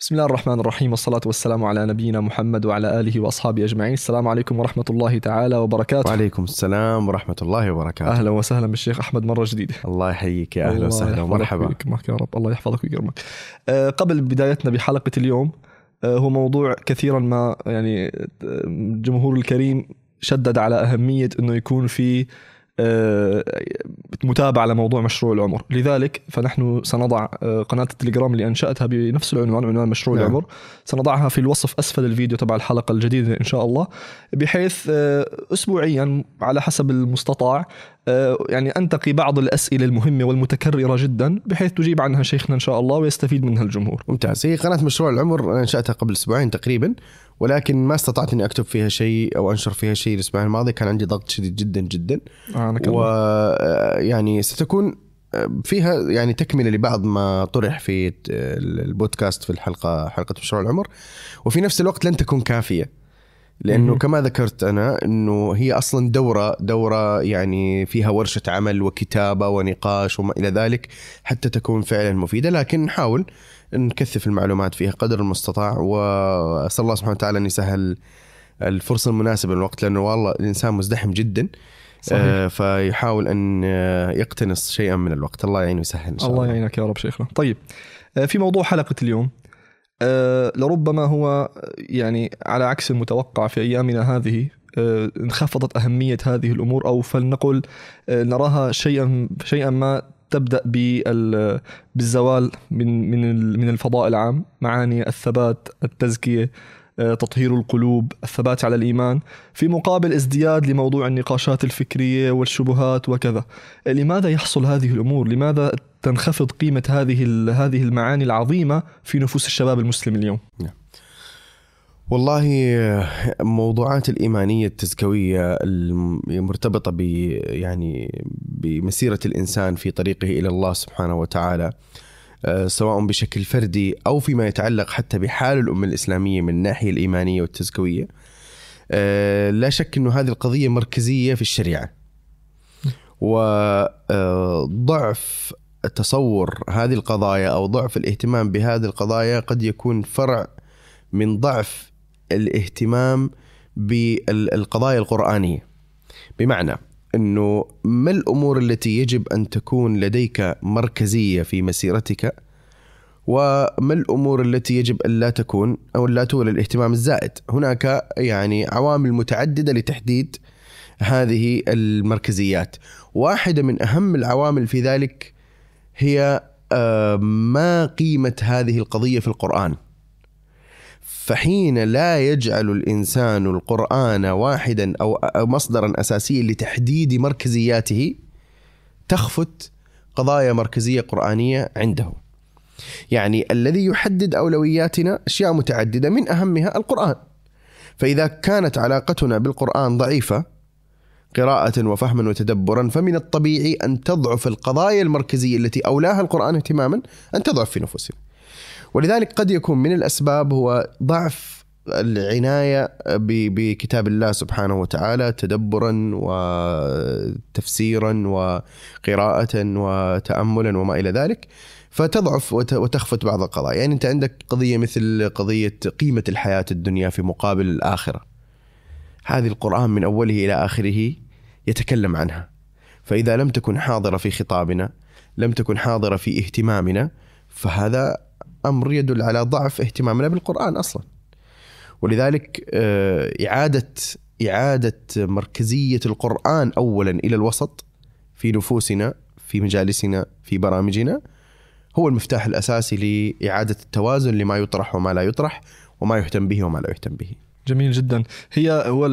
بسم الله الرحمن الرحيم والصلاة والسلام على نبينا محمد وعلى آله وأصحابه أجمعين السلام عليكم ورحمة الله تعالى وبركاته وعليكم السلام ورحمة الله وبركاته أهلا وسهلا بالشيخ أحمد مرة جديدة الله يحييك يا أهلا وسهلا ومرحبا يا رب الله يحفظك ويكرمك قبل بدايتنا بحلقة اليوم هو موضوع كثيرا ما يعني الجمهور الكريم شدد على أهمية أنه يكون في متابعة لموضوع مشروع العمر لذلك فنحن سنضع آه، قناة التليجرام اللي أنشأتها بنفس العنوان عنوان مشروع نعم. العمر سنضعها في الوصف أسفل الفيديو تبع الحلقة الجديدة إن شاء الله بحيث آه، أسبوعيا على حسب المستطاع آه، يعني أنتقي بعض الأسئلة المهمة والمتكررة جدا بحيث تجيب عنها شيخنا إن شاء الله ويستفيد منها الجمهور. ممتاز. هي قناة مشروع العمر أنا أنشأتها قبل أسبوعين تقريبا ولكن ما استطعت أني أكتب فيها شيء أو أنشر فيها شيء الأسبوع الماضي. كان عندي ضغط شديد جدا جدا. أعانك الله. ويعني ستكون فيها يعني تكملة لبعض ما طرح في البودكاست في الحلقة حلقة مشروع العمر. وفي نفس الوقت لن تكون كافية. لأنه. كما ذكرت أنا إنه هي أصلا دورة دورة يعني فيها ورشة عمل وكتابة ونقاش وما إلى ذلك حتى تكون فعلا مفيدة لكن نحاول نكثف المعلومات فيها قدر المستطاع. وأسأل الله سبحانه وتعالى أن يسهل الفرصة المناسبة للوقت لأنه والله الإنسان مزدحم جدا. صحيح. آه، فيحاول أن آه، يقتنص شيئا من الوقت. الله يعينه ويسهل إن شاء الله الله, يعينك يا رب شيخنا. طيب آه، في موضوع حلقة اليوم. لربما هو يعني على عكس المتوقع في أيامنا هذه آه، انخفضت أهمية هذه الأمور أو فلنقل آه، نراها شيئا شيئا ما تبدأ بال- بالزوال من من من الفضاء العام معاني الثبات التزكية آه، تطهير القلوب الثبات على الإيمان في مقابل ازدياد لموضوع النقاشات الفكرية والشبهات وكذا لماذا يحصل هذه الأمور؟ لماذا تنخفض قيمة هذه هذه المعاني العظيمة في نفوس الشباب المسلم اليوم؟ والله آه، موضوعات الإيمانية التزكوية المرتبطه ب يعني بمسيرة الإنسان في طريقه إلى الله سبحانه وتعالى آه، سواء بشكل فردي أو فيما يتعلق حتى بحال الأمة الإسلامية من الناحية الإيمانية والتزكوية. آه، لا شك إنه هذه القضية مركزية في الشريعة. وضعف تصور هذه القضايا أو ضعف الاهتمام بهذه القضايا قد يكون فرع من ضعف الاهتمام بالقضايا القرآنية. بمعنى إنه ما الأمور التي يجب أن تكون لديك مركزية في مسيرتك؟ وما الأمور التي يجب أن لا تكون أو لا تولى الاهتمام الزائد؟ هناك يعني عوامل متعددة لتحديد هذه المركزيات. واحدة من أهم العوامل في ذلك هي آه، ما قيمة هذه القضية في القرآن. فحين لا يجعل الإنسان القرآن واحدا أو مصدرا أساسيا لتحديد مركزياته تخفت قضايا مركزية قرآنية عنده. يعني الذي يحدد أولوياتنا أشياء متعددة من أهمها القرآن. فإذا كانت علاقتنا بالقرآن ضعيفة قراءة وفهما وتدبرا فمن الطبيعي أن تضعف القضايا المركزية التي أولاها القرآن اهتماما أن تضعف في نفوسنا. ولذلك قد يكون من الأسباب هو ضعف العناية بكتاب الله سبحانه وتعالى تدبرا وتفسيرا وقراءة وتاملا وما إلى ذلك فتضعف وت- وتخفت بعض القضايا، يعني أنت عندك قضية مثل قضية قيمة الحياة الدنيا في مقابل الآخرة. هذه القرآن من أوله إلى آخره يتكلم عنها. فإذا لم تكن حاضرة في خطابنا، لم تكن حاضرة في اهتمامنا، فهذا أمر يدل على ضعف اهتمامنا بالقرآن أصلا. ولذلك آه، إعادة إعادة مركزية القرآن اولا إلى الوسط في نفوسنا في مجالسنا في برامجنا هو المفتاح الأساسي لإعادة التوازن لما يطرح وما لا يطرح وما يهتم به وما لا يهتم به. جميل جدا. هي هو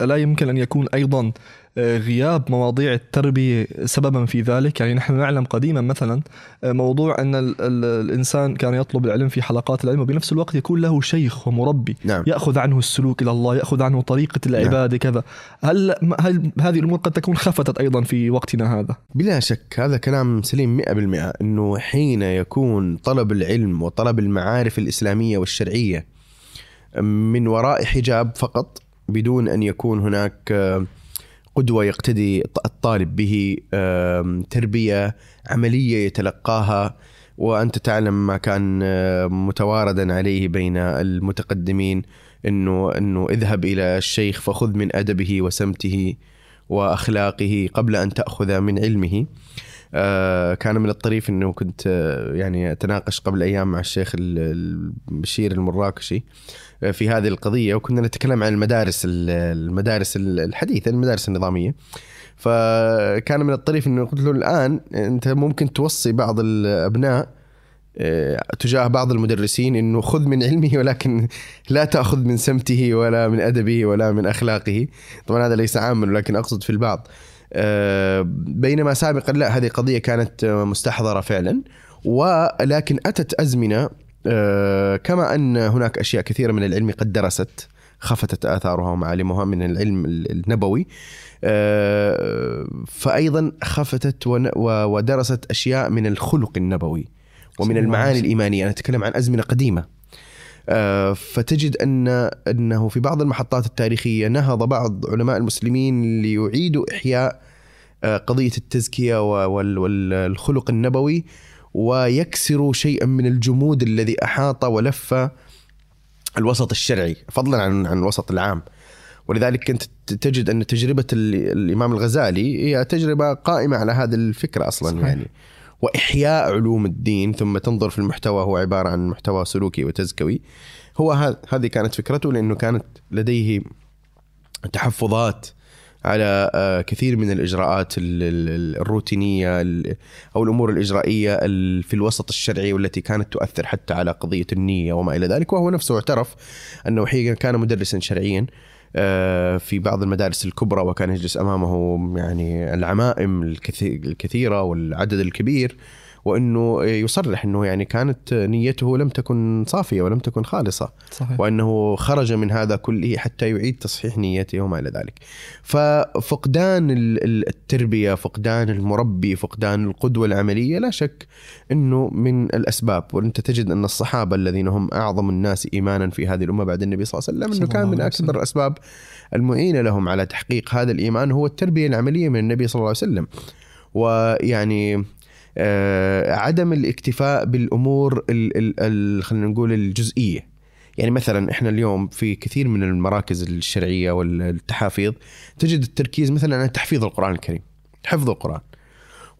ألا يمكن أن يكون أيضا آه، غياب مواضيع التربية سببا في ذلك؟ يعني نحن نعلم قديما مثلا آه، موضوع أن ال ال الإنسان كان يطلب العلم في حلقات العلم وبنفس الوقت يكون له شيخ ومربي نعم. يأخذ عنه السلوك إلى الله يأخذ عنه طريقة العبادة كذا. هل هل هذه الأمور قد تكون خفتت أيضا في وقتنا هذا؟ بلا شك هذا كلام سليم 100% إنه حين يكون طلب العلم وطلب المعارف الإسلامية والشرعية من وراء حجاب فقط بدون أن يكون هناك آه، قدوة يقتدي الطالب به تربية عملية يتلقاها وأنت تعلم ما كان متواردا عليه بين المتقدمين إنه إنه اذهب إلى الشيخ فخذ من أدبه وسمته وأخلاقه قبل أن تأخذ من علمه. آه، كان من الطريف إنه كنت آه، يعني أتناقش قبل أيام مع الشيخ ال- البشير المراكشي في هذه القضية وكنا نتكلم عن المدارس ال- المدارس الحديثة المدارس النظامية. فكان من الطريف إنه قلت له الآن أنت ممكن توصي بعض الأبناء آه، تجاه بعض المدرسين إنه خذ من علمه ولكن لا تأخذ من سمته ولا من أدبه ولا من أخلاقه طبعا هذا ليس عاما ولكن أقصد في البعض آه، بينما سابقا لا هذه قضية كانت مستحضرة فعلا ولكن أتت أزمنة كما أن هناك أشياء كثيرة من العلم قد درست خفتت آثارها ومعالمها من العلم النبوي. آه، فايضا خفتت ودرست أشياء من الخلق النبوي ومن المعاني. الإيمانية. أنا أتكلم عن أزمنة قديمة. آه، فتجد ان أنه في بعض المحطات التاريخية نهض بعض علماء المسلمين ليعيدوا إحياء آه، قضية التزكية والخلق النبوي. ويكسروا شيئا من الجمود الذي أحاط ولف الوسط الشرعي فضلا عن عن الوسط العام. ولذلك كنت تجد أن تجربة ال- الإمام الغزالي هي تجربة قائمة على هذه الفكرة أصلا صحيح. يعني. وإحياء علوم الدين ثم تنظر في المحتوى هو عبارة عن محتوى سلوكي وتزكوي. هو هذه كانت فكرته لأنه كانت لديه تحفظات على آه، كثير من الإجراءات ال- ال- الروتينية ال- أو الأمور الإجرائية ال- في الوسط الشرعي والتي كانت تؤثر حتى على قضية النية وما إلى ذلك. وهو نفسه اعترف أنه حين كان مدرسا شرعيا آه، في بعض المدارس الكبرى وكان يجلس أمامه يعني العمائم الكثي- الكثيرة والعدد الكبير. وإنه يصرح إنه يعني كانت نيته لم تكن صافية ولم تكن خالصة صحيح وإنه خرج من هذا كله حتى يعيد تصحيح نيته وما إلى ذلك. ففقدان ال- ال- التربية، فقدان المربي، فقدان القدوة العملية لا شك إنه من الأسباب وأنت تجد أن الصحابة الذين هم أعظم الناس إيمانا في هذه الأمة بعد النبي صلى الله عليه وسلم إنه كان من وسلم. الأسباب المعينة لهم على تحقيق هذا الإيمان هو التربية العملية من النبي صلى الله عليه وسلم. ويعني عدم الاكتفاء بالأمور ال- ال- ال- خلينا نقول الجزئية. يعني مثلا إحنا اليوم في كثير من المراكز الشرعية والتحافيظ تجد التركيز مثلا على تحفيظ القرآن الكريم حفظ القرآن.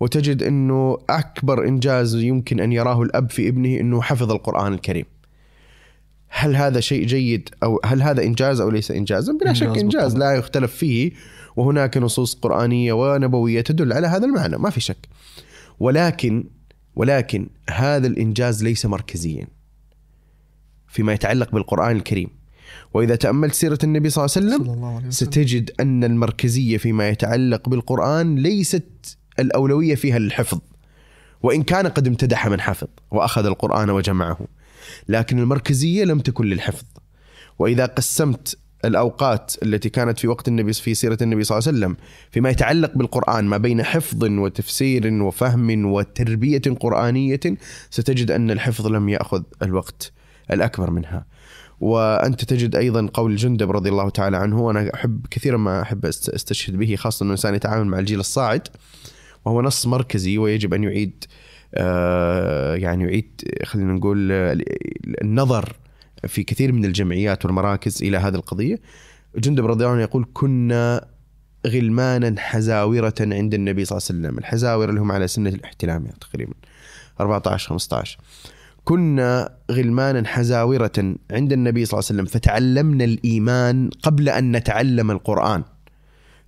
وتجد إنه أكبر إنجاز يمكن أن يراه الأب في ابنه إنه حفظ القرآن الكريم. هل هذا شيء جيد أو هل هذا إنجاز أو ليس انجازا؟ بلا شك إنجاز. لا يختلف فيه. وهناك نصوص قرآنية ونبوية تدل على هذا المعنى ما في شك. ولكن ولكن هذا الإنجاز ليس مركزيا فيما يتعلق بالقرآن الكريم. وإذا تأملت سيرة النبي صلى الله عليه وسلم صلى الله عليه وسلم. ستجد أن المركزية فيما يتعلق بالقرآن ليست الأولوية فيها للحفظ. وإن كان قد امتدح من حفظ وأخذ القرآن وجمعه لكن المركزية لم تكن للحفظ. وإذا قسمت الأوقات التي كانت في وقت النبي في سيرة النبي صلى الله عليه وسلم فيما يتعلق بالقرآن ما بين حفظ وتفسير وفهم وتربية قرآنية ستجد أن الحفظ لم يأخذ الوقت الأكبر منها. وأنت تجد أيضا قول جندب رضي الله تعالى عنه وأنا أحب كثيرا ما أحب أست- أستشهد به خاصة إنه الانسان يتعامل مع الجيل الصاعد وهو نص مركزي ويجب أن يعيد آه، يعني يعيد خلينا نقول آه، النظر في كثير من الجمعيات والمراكز إلى هذه القضية. جندب رضي الله عنه يقول كنا غلمانا حزاورة عند النبي صلى الله عليه وسلم. الحزاور اللي هم على سن الاحتلام يعني تقريبا. 14 15 كنا غلمانا حزاورة عند النبي صلى الله عليه وسلم فتعلمنا الإيمان قبل أن نتعلم القرآن.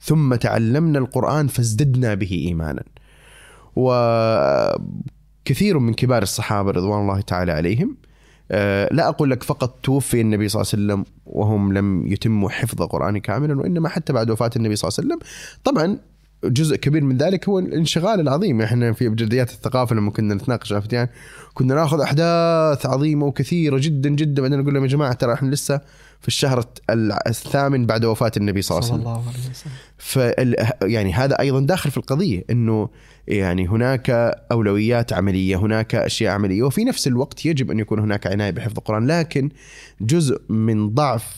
ثم تعلمنا القرآن فازددنا به إيمانا. وكثير من كبار الصحابة رضوان الله تعالى عليهم لا أقول لك فقط توفي النبي صلى الله عليه وسلم وهم لم يتموا حفظ القرآن كاملا وإنما حتى بعد وفاة النبي صلى الله عليه وسلم. طبعا جزء كبير من ذلك هو الانشغال العظيم. إحنا في بجديات الثقافة لما كنا نتناقش افتيان كنا نأخذ أحداث عظيمة وكثيرة جدا جدا بعدين نقول لهم يا جماعة ترى إحنا لسه في الشهر الثامن بعد وفاة النبي صلى الله عليه صلى وسلم الله عليه وسلم. فال يعني هذا أيضا داخل في القضية إنه يعني هناك أولويات عملية، هناك أشياء عملية وفي نفس الوقت يجب أن يكون هناك عناية بحفظ القرآن، لكن جزء من ضعف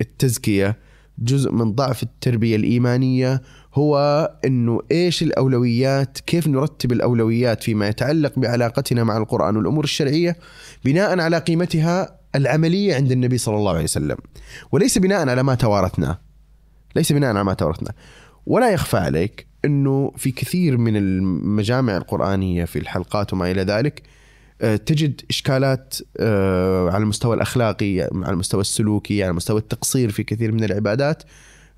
التزكية، جزء من ضعف التربية الإيمانية هو إنه إيش الأولويات كيف نرتب الأولويات فيما يتعلق بعلاقتنا مع القرآن والأمور الشرعية بناء على قيمتها العملية عند النبي صلى الله عليه وسلم وليس بناء على ما توارثناه ليس بناء على ما توارثناه. ولا يخفى عليك إنه في كثير من المجامع القرآنية في الحلقات وما إلى ذلك آه، تجد إشكالات آه، على المستوى الأخلاقي على المستوى السلوكي على مستوى التقصير في كثير من العبادات.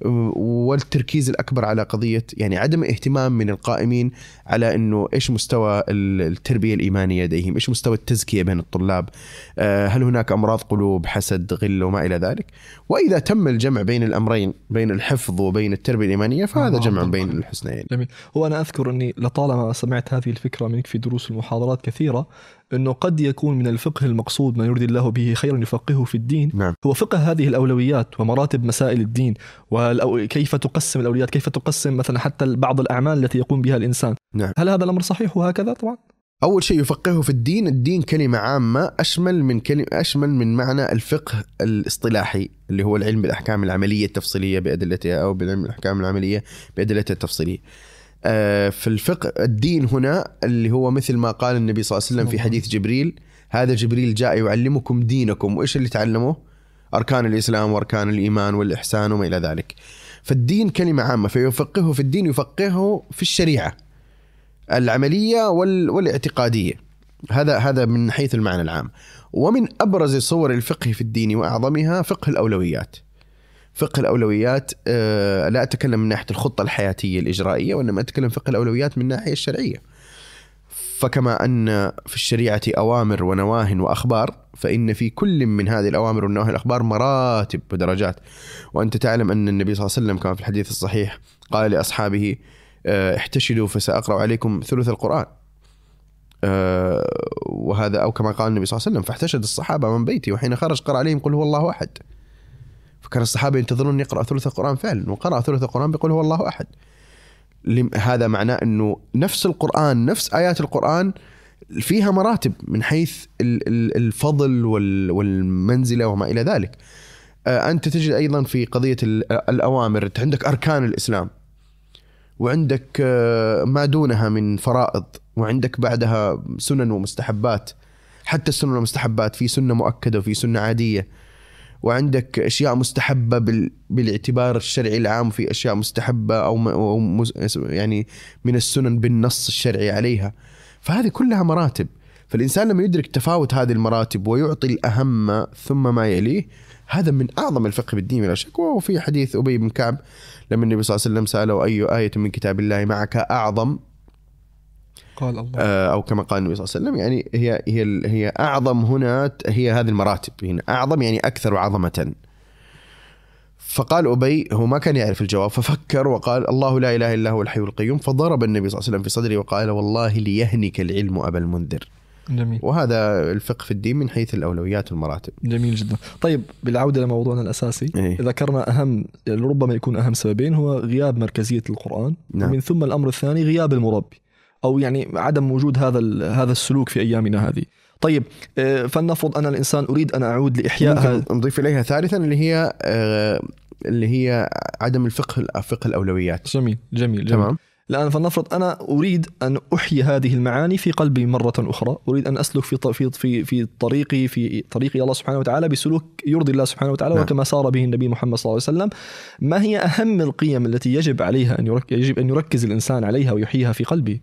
والتركيز الأكبر على قضية يعني عدم اهتمام من القائمين على إنه إيش مستوى التربية الإيمانية لديهم، إيش مستوى التزكية بين الطلاب، آه، هل هناك أمراض قلوب، حسد، غل وما إلى ذلك؟ وإذا تم الجمع بين الأمرين بين الحفظ وبين التربية الإيمانية فهذا آه جمع بين الحسنين. جميل، هو أنا أذكر أني لطالما سمعت هذه الفكرة منك في دروس المحاضرات كثيرة أنه قد يكون من الفقه المقصود من يريد الله به خيرا يفقهه في الدين. نعم. هو فقه هذه الأولويات ومراتب مسائل الدين وكيف تقسم الأولويات كيف تقسم مثلا حتى بعض الأعمال التي يقوم بها الإنسان. نعم. هل هذا الأمر صحيح وهكذا؟ طبعا. أول شيء يفقهه في الدين الدين كلمة عامة أشمل من كلمة أشمل من معنى الفقه الاصطلاحي اللي هو العلم بالأحكام العملية التفصيلية بأدلتها أو بالعلم بالأحكام العملية بأدلتها التفصيلية. في الفقه الدين هنا اللي هو مثل ما قال النبي صلى الله عليه وسلم في حديث جبريل هذا جبريل جاء يعلمكم دينكم وإيش اللي تعلمه؟ أركان الإسلام وأركان الإيمان والإحسان وما إلى ذلك. فالدين كلمة عامة فيفقهه في الدين يفقهه في الشريعة العملية والاعتقادية. هذا هذا من حيث المعنى العام. ومن أبرز صور الفقه في الدين وأعظمها فقه الأولويات. فقه الأولويات آه، لا أتكلم من ناحية الخطة الحياتية الإجرائية وإنما أتكلم فقه الأولويات من الناحيه الشرعية. فكما أن في الشريعة أوامر ونواه وأخبار فإن في كل من هذه الأوامر والنواهي والأخبار مراتب ودرجات. وأنت تعلم أن النبي صلى الله عليه وسلم كما في الحديث الصحيح قال لأصحابه آه، احتشدوا فسأقرأ عليكم ثلث القرآن. آه، وهذا أو كما قال النبي صلى الله عليه وسلم فاحتشد الصحابة من بيتي وحين خرج قرأ عليهم قل هو الله أحد. فكان الصحابة ينتظرون يقرأ ثلث القرآن فعلا وقرأ ثلث القرآن بيقول هو الله أحد. هذا معناه إنه نفس القرآن نفس آيات القرآن فيها مراتب من حيث الفضل والمنزلة وما إلى ذلك. آه، أنت تجد أيضا في قضية الأوامر انت عندك أركان الإسلام وعندك آه، ما دونها من فرائض وعندك بعدها سنن ومستحبات. حتى السنن والمستحبات في سنة مؤكدة وفي سنة عادية. وعندك أشياء مستحبة بالاعتبار الشرعي العام وفي أشياء مستحبة أو يعني من السنن بالنص الشرعي عليها. فهذه كلها مراتب. فالإنسان لما يدرك تفاوت هذه المراتب ويعطي الأهم ثم ما يليه هذا من أعظم الفقه بالدين بلا شك. وفي حديث أبي بن كعب لما النبي صلى الله عليه وسلم سأله أي آية من كتاب الله معك أعظم؟ قال الله. آه، أو كما قال النبي صلى الله عليه وسلم يعني هي هي هي أعظم هنا هي هذه المراتب هنا أعظم يعني أكثر عظمه فقال أبي هو ما كان يعرف الجواب ففكر وقال الله لا إله إلا هو الحي القيوم فضرب النبي صلى الله عليه وسلم في صدره وقال والله ليهنك العلم أبا المنذر. جميل. وهذا الفقه في الدين من حيث الأولويات والمراتب. جميل جدا. طيب بالعودة لموضوعنا الأساسي إيه؟ ذكرنا أهم ربما يكون أهم سببين هو غياب مركزية القرآن نعم. ومن ثم الأمر الثاني غياب المربي. أو يعني عدم وجود هذا هذا السلوك في أيامنا هذه طيب آه، فلنفرض أنا الإنسان أريد أن أعود لاحياء نضيف إليها ثالثا اللي هي آه، اللي هي عدم الفقه فقه الأولويات جميل جميل, جميل. تمام الآن فلنفرض أنا أريد أن أحيي هذه المعاني في قلبي مرة أخرى، أريد أن أسلك في في في في طريقي في طريق الله سبحانه وتعالى بسلوك يرضي الله سبحانه وتعالى نعم. وكما سار به النبي محمد صلى الله عليه وسلم. ما هي أهم القيم التي يجب عليها أن يجب أن يركز الإنسان عليها ويحييها في قلبه؟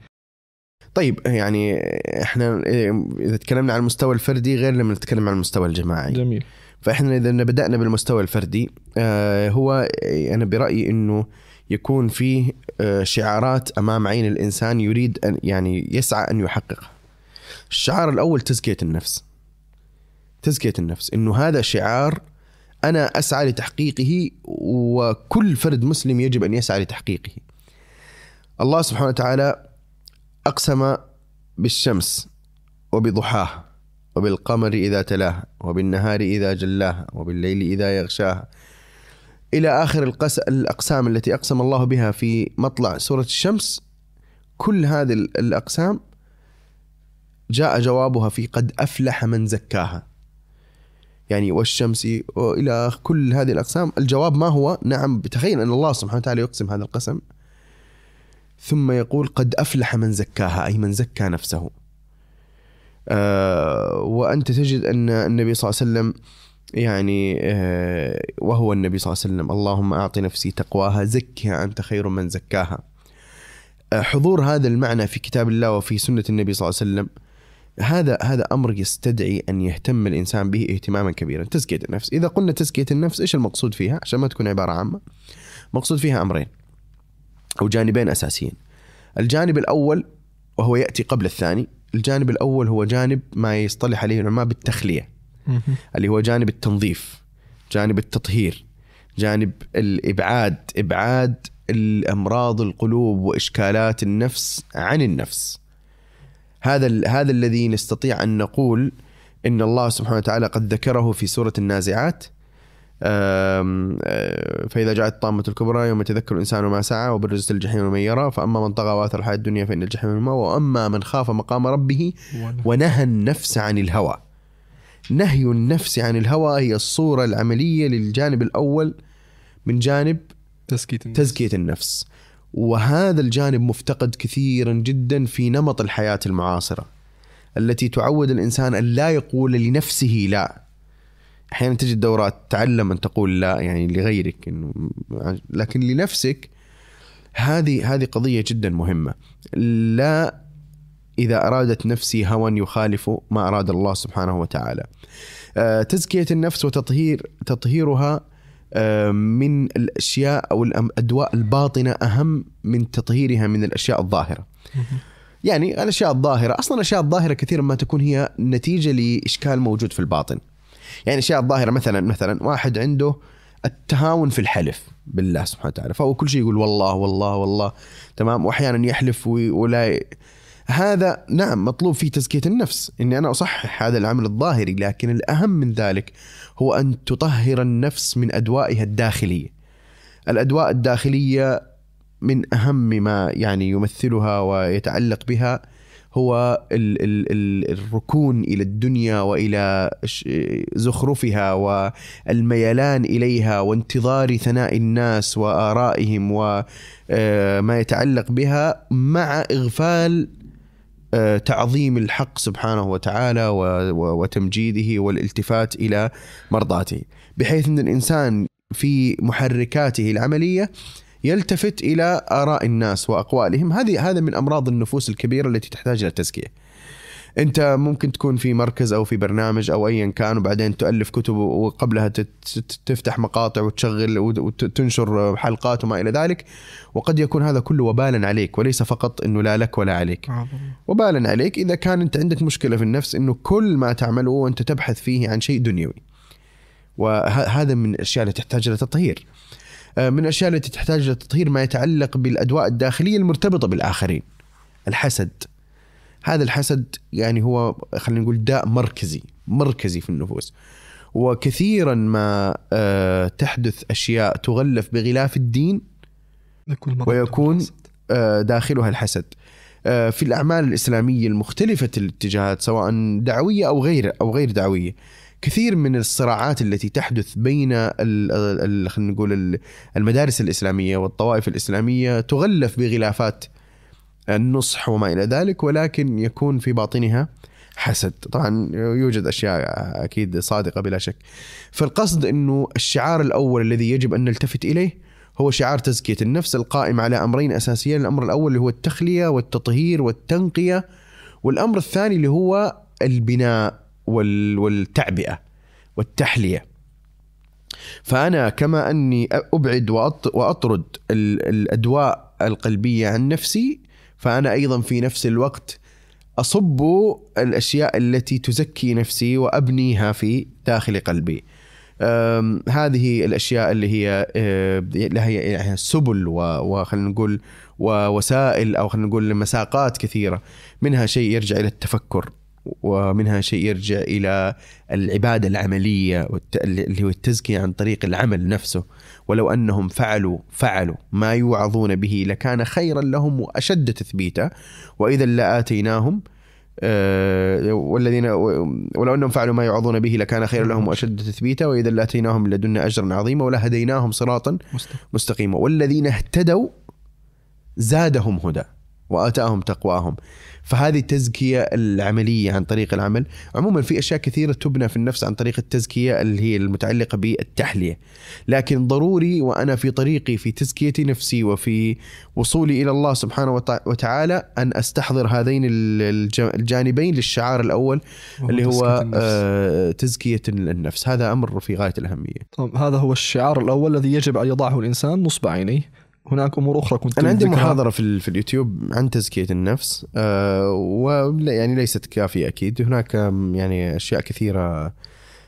طيب يعني إحنا إذا تكلمنا عن المستوى الفردي غير لما نتكلم عن المستوى الجماعي. جميل. فإحنا إذا بدأنا بالمستوى الفردي آه هو أنا برأيي إنه يكون فيه آه شعارات أمام عين الإنسان يريد أن يعني يسعى أن يحققها. الشعار الأول تزكية النفس. تزكية النفس إنه هذا شعار أنا أسعى لتحقيقه وكل فرد مسلم يجب أن يسعى لتحقيقه. الله سبحانه وتعالى أقسم بالشمس وبضحاها وبالقمر إذا تلاها وبالنهار إذا جلاها وبالليل إذا يغشاها إلى آخر القس... الأقسام التي أقسم الله بها في مطلع سورة الشمس كل هذه الأقسام جاء جوابها في قد أفلح من زكاها. يعني والشمس وإلى كل هذه الأقسام الجواب ما هو؟ نعم تخيل أن الله سبحانه وتعالى يقسم هذا القسم. ثم يقول قد أفلح من زكاها أي من زكى نفسه آه، وأنت تجد أن النبي صلى الله عليه وسلم يعني آه، وهو النبي صلى الله عليه وسلم اللهم اعط نفسي تقواها زكها أنت خير من زكاها آه، حضور هذا المعنى في كتاب الله وفي سنة النبي صلى الله عليه وسلم هذا هذا أمر يستدعي أن يهتم الإنسان به اهتماما كبيرا، تزكية النفس، إذا قلنا تزكية النفس إيش المقصود فيها؟ عشان ما تكون عبارة عامة. مقصود فيها أمرين أو جانبين أساسيين. الجانب الأول وهو يأتي قبل الثاني، الجانب الأول هو جانب ما يصطلح عليه العلماء بالتخلية. اللي هو جانب التنظيف، جانب التطهير، جانب الإبعاد، إبعاد الأمراض القلوب وإشكالات النفس عن النفس. هذا هذا الذي نستطيع أن نقول إن الله سبحانه وتعالى قد ذكره في سورة النازعات فإذا جاءت الطامة الكبرى يوم يتذكر الإنسان ما سعى وبرزت الجحيم ومن يرى فأما من طغى وآثر الحياة الدنيا فإن الجحيم الماء وأما من خاف مقام ربه ونهى النفس عن الهوى. نهي النفس عن الهوى هي الصورة العملية للجانب الأول من جانب تزكية النفس, تزكية النفس. وهذا الجانب مفتقد كثيرا جدا في نمط الحياة المعاصرة التي تعود الإنسان أن لا يقول لنفسه لا. أحيانا تجد دورات تعلم أن تقول لا يعني لغيرك إنه لكن لنفسك هذه هذه قضية جدا مهمة لا إذا أرادت نفسي هوى يخالف ما أراد الله سبحانه وتعالى آه، تزكية النفس وتطهير تطهيرها آه، من الأشياء أو الأدواء الباطنة أهم من تطهيرها من الأشياء الظاهرة. يعني الأشياء الظاهرة أصلا الأشياء الظاهرة كثيرا ما تكون هي نتيجة لإشكال موجود في الباطن. يعني الاشياء الظاهرة مثلا مثلا واحد عنده التهاون في الحلف بالله سبحانه وتعالى فهو كل شيء يقول والله والله والله تمام واحيانا يحلف ولا هذا نعم مطلوب فيه تزكية النفس إني أنا أصحح هذا العمل الظاهري لكن الأهم من ذلك هو أن تطهر النفس من أدوائها الداخلية. الأدواء الداخلية من أهم ما يعني يمثلها ويتعلق بها هو ال ال ال الركون إلى الدنيا وإلى زخرفها والميلان إليها وانتظار ثناء الناس وآرائهم وما آه، يتعلق بها مع إغفال آه، تعظيم الحق سبحانه وتعالى وتمجيده والالتفات إلى مرضاته. بحيث إن الإنسان في محركاته العملية يلتفت إلى آراء الناس وأقوالهم. هذه هذا من أمراض النفوس الكبيرة التي تحتاج إلى التزكيه أنت ممكن تكون في مركز أو في برنامج أو ايا كان وبعدين تؤلف كتب وقبلها تفتح مقاطع وتشغل وتنشر حلقات وما إلى ذلك. وقد يكون هذا كله وبالا عليك وليس فقط إنه لا لك ولا عليك. وبالا عليك إذا كان انت عندك مشكلة في النفس إنه كل ما تعمله وأنت تبحث فيه عن شيء دنيوي. وهذا من الأشياء التي تحتاج إلى تطهير. من الاشياء التي تحتاج إلى تطهير ما يتعلق بالأدواء الداخلية المرتبطة بالآخرين. الحسد. هذا الحسد يعني هو خلينا نقول داء مركزي مركزي في النفوس. وكثيرا ما آه، تحدث أشياء تغلف بغلاف الدين ويكون آه، داخلها الحسد. آه، في الأعمال الإسلامية المختلفة الاتجاهات سواء دعوية أو غير أو غير دعوية. كثير من الصراعات التي تحدث بين خلينا نقول المدارس الإسلامية والطوائف الإسلامية تغلف بغلافات النصح وما إلى ذلك ولكن يكون في باطنها حسد. طبعا يوجد أشياء أكيد صادقة بلا شك. فالقصد إنه الشعار الأول الذي يجب أن نلتفت إليه هو شعار تزكية النفس القائم على أمرين أساسيين. الأمر الأول اللي هو التخلية والتطهير والتنقية والأمر الثاني اللي هو البناء. والتعبئة والتحلية. فأنا كما أني أبعد وأطرد الأدواء القلبية عن نفسي فأنا أيضا في نفس الوقت أصب الأشياء التي تزكي نفسي وأبنيها في داخل قلبي. هذه الأشياء اللي هي لها يعني سبل وخلينا نقول ووسائل أو خلينا نقول مساقات كثيرة منها شيء يرجع إلى التفكر. ومنها شيء يرجع إلى العبادة العملية اللي هو التزكية عن طريق العمل نفسه. ولو أنهم فعلوا فعلوا ما يوعظون به لكان خيرا لهم وأشد تثبيتا. وإذا لآتيناهم أه والذين ولو أنهم فعلوا ما يوعظون به لكان خيرا لهم وأشد تثبيتا. وإذا لآتيناهم لدنا اجرا عظيما ولهديناهم صراطا مستقيما. والذين اهتدوا زادهم هدى. واتاهم تقواهم. فهذه التزكية العملية عن طريق العمل. عموما في أشياء كثيرة تبنى في النفس عن طريق التزكية اللي هي المتعلقة بالتحلية. لكن ضروري وأنا في طريقي في تزكيه نفسي وفي وصولي إلى الله سبحانه وتع- وتعالى أن أستحضر هذين الج- الجانبين للشعار الأول اللي هو تزكية النفس. آه، تزكية النفس. هذا أمر في غاية الأهمية. طب هذا هو الشعار الأول الذي يجب أن يضعه الإنسان نصب عينيه. هناك أمور أخرى كنت أنا عندي. محاضرة في, في اليوتيوب عن تزكية النفس آه ولا يعني ليست كافية أكيد هناك يعني أشياء كثيرة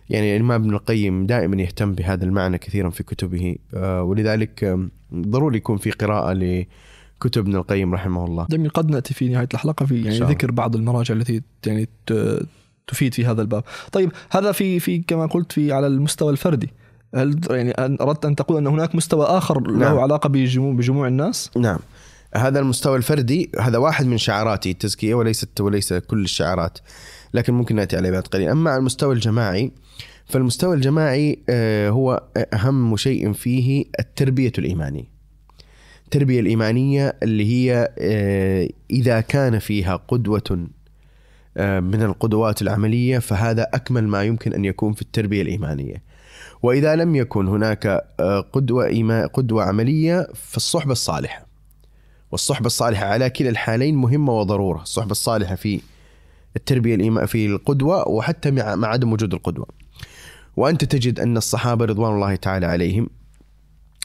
يعني الإمام ابن القيم دائما يهتم بهذا المعنى كثيرا في كتبه آه ولذلك ضروري يكون في قراءة لكتب ابن القيم رحمه الله جميل قد نأتي في نهاية الحلقة في يعني شاء. ذكر بعض المراجع التي يعني تفيد في هذا الباب. طيب هذا في في كما قلت في على المستوى الفردي. هل يعني أردت أن تقول أن هناك مستوى آخر له نعم. علاقة بجموع بجموع الناس؟ نعم هذا المستوى الفردي هذا واحد من شعاراتي التزكية وليست وليس كل الشعارات لكن ممكن نأتي عليه بعد قليل أما على المستوى الجماعي فالمستوى الجماعي آه، هو أهم شيء فيه التربية الإيمانية التربية الإيمانية اللي هي آه، إذا كان فيها قدوة آه، من القدوات العملية فهذا أكمل ما يمكن أن يكون في التربية الإيمانية وإذا لم يكن هناك آه، قدوة إيما قدوة عملية فالصحبة الصالحة. والصحبة الصالحة على كلا الحالين مهمة وضرورة. الصحبة الصالحة في التربية الإيما في القدوة وحتى مع مع عدم وجود القدوة. وأنت تجد أن الصحابة رضوان الله تعالى عليهم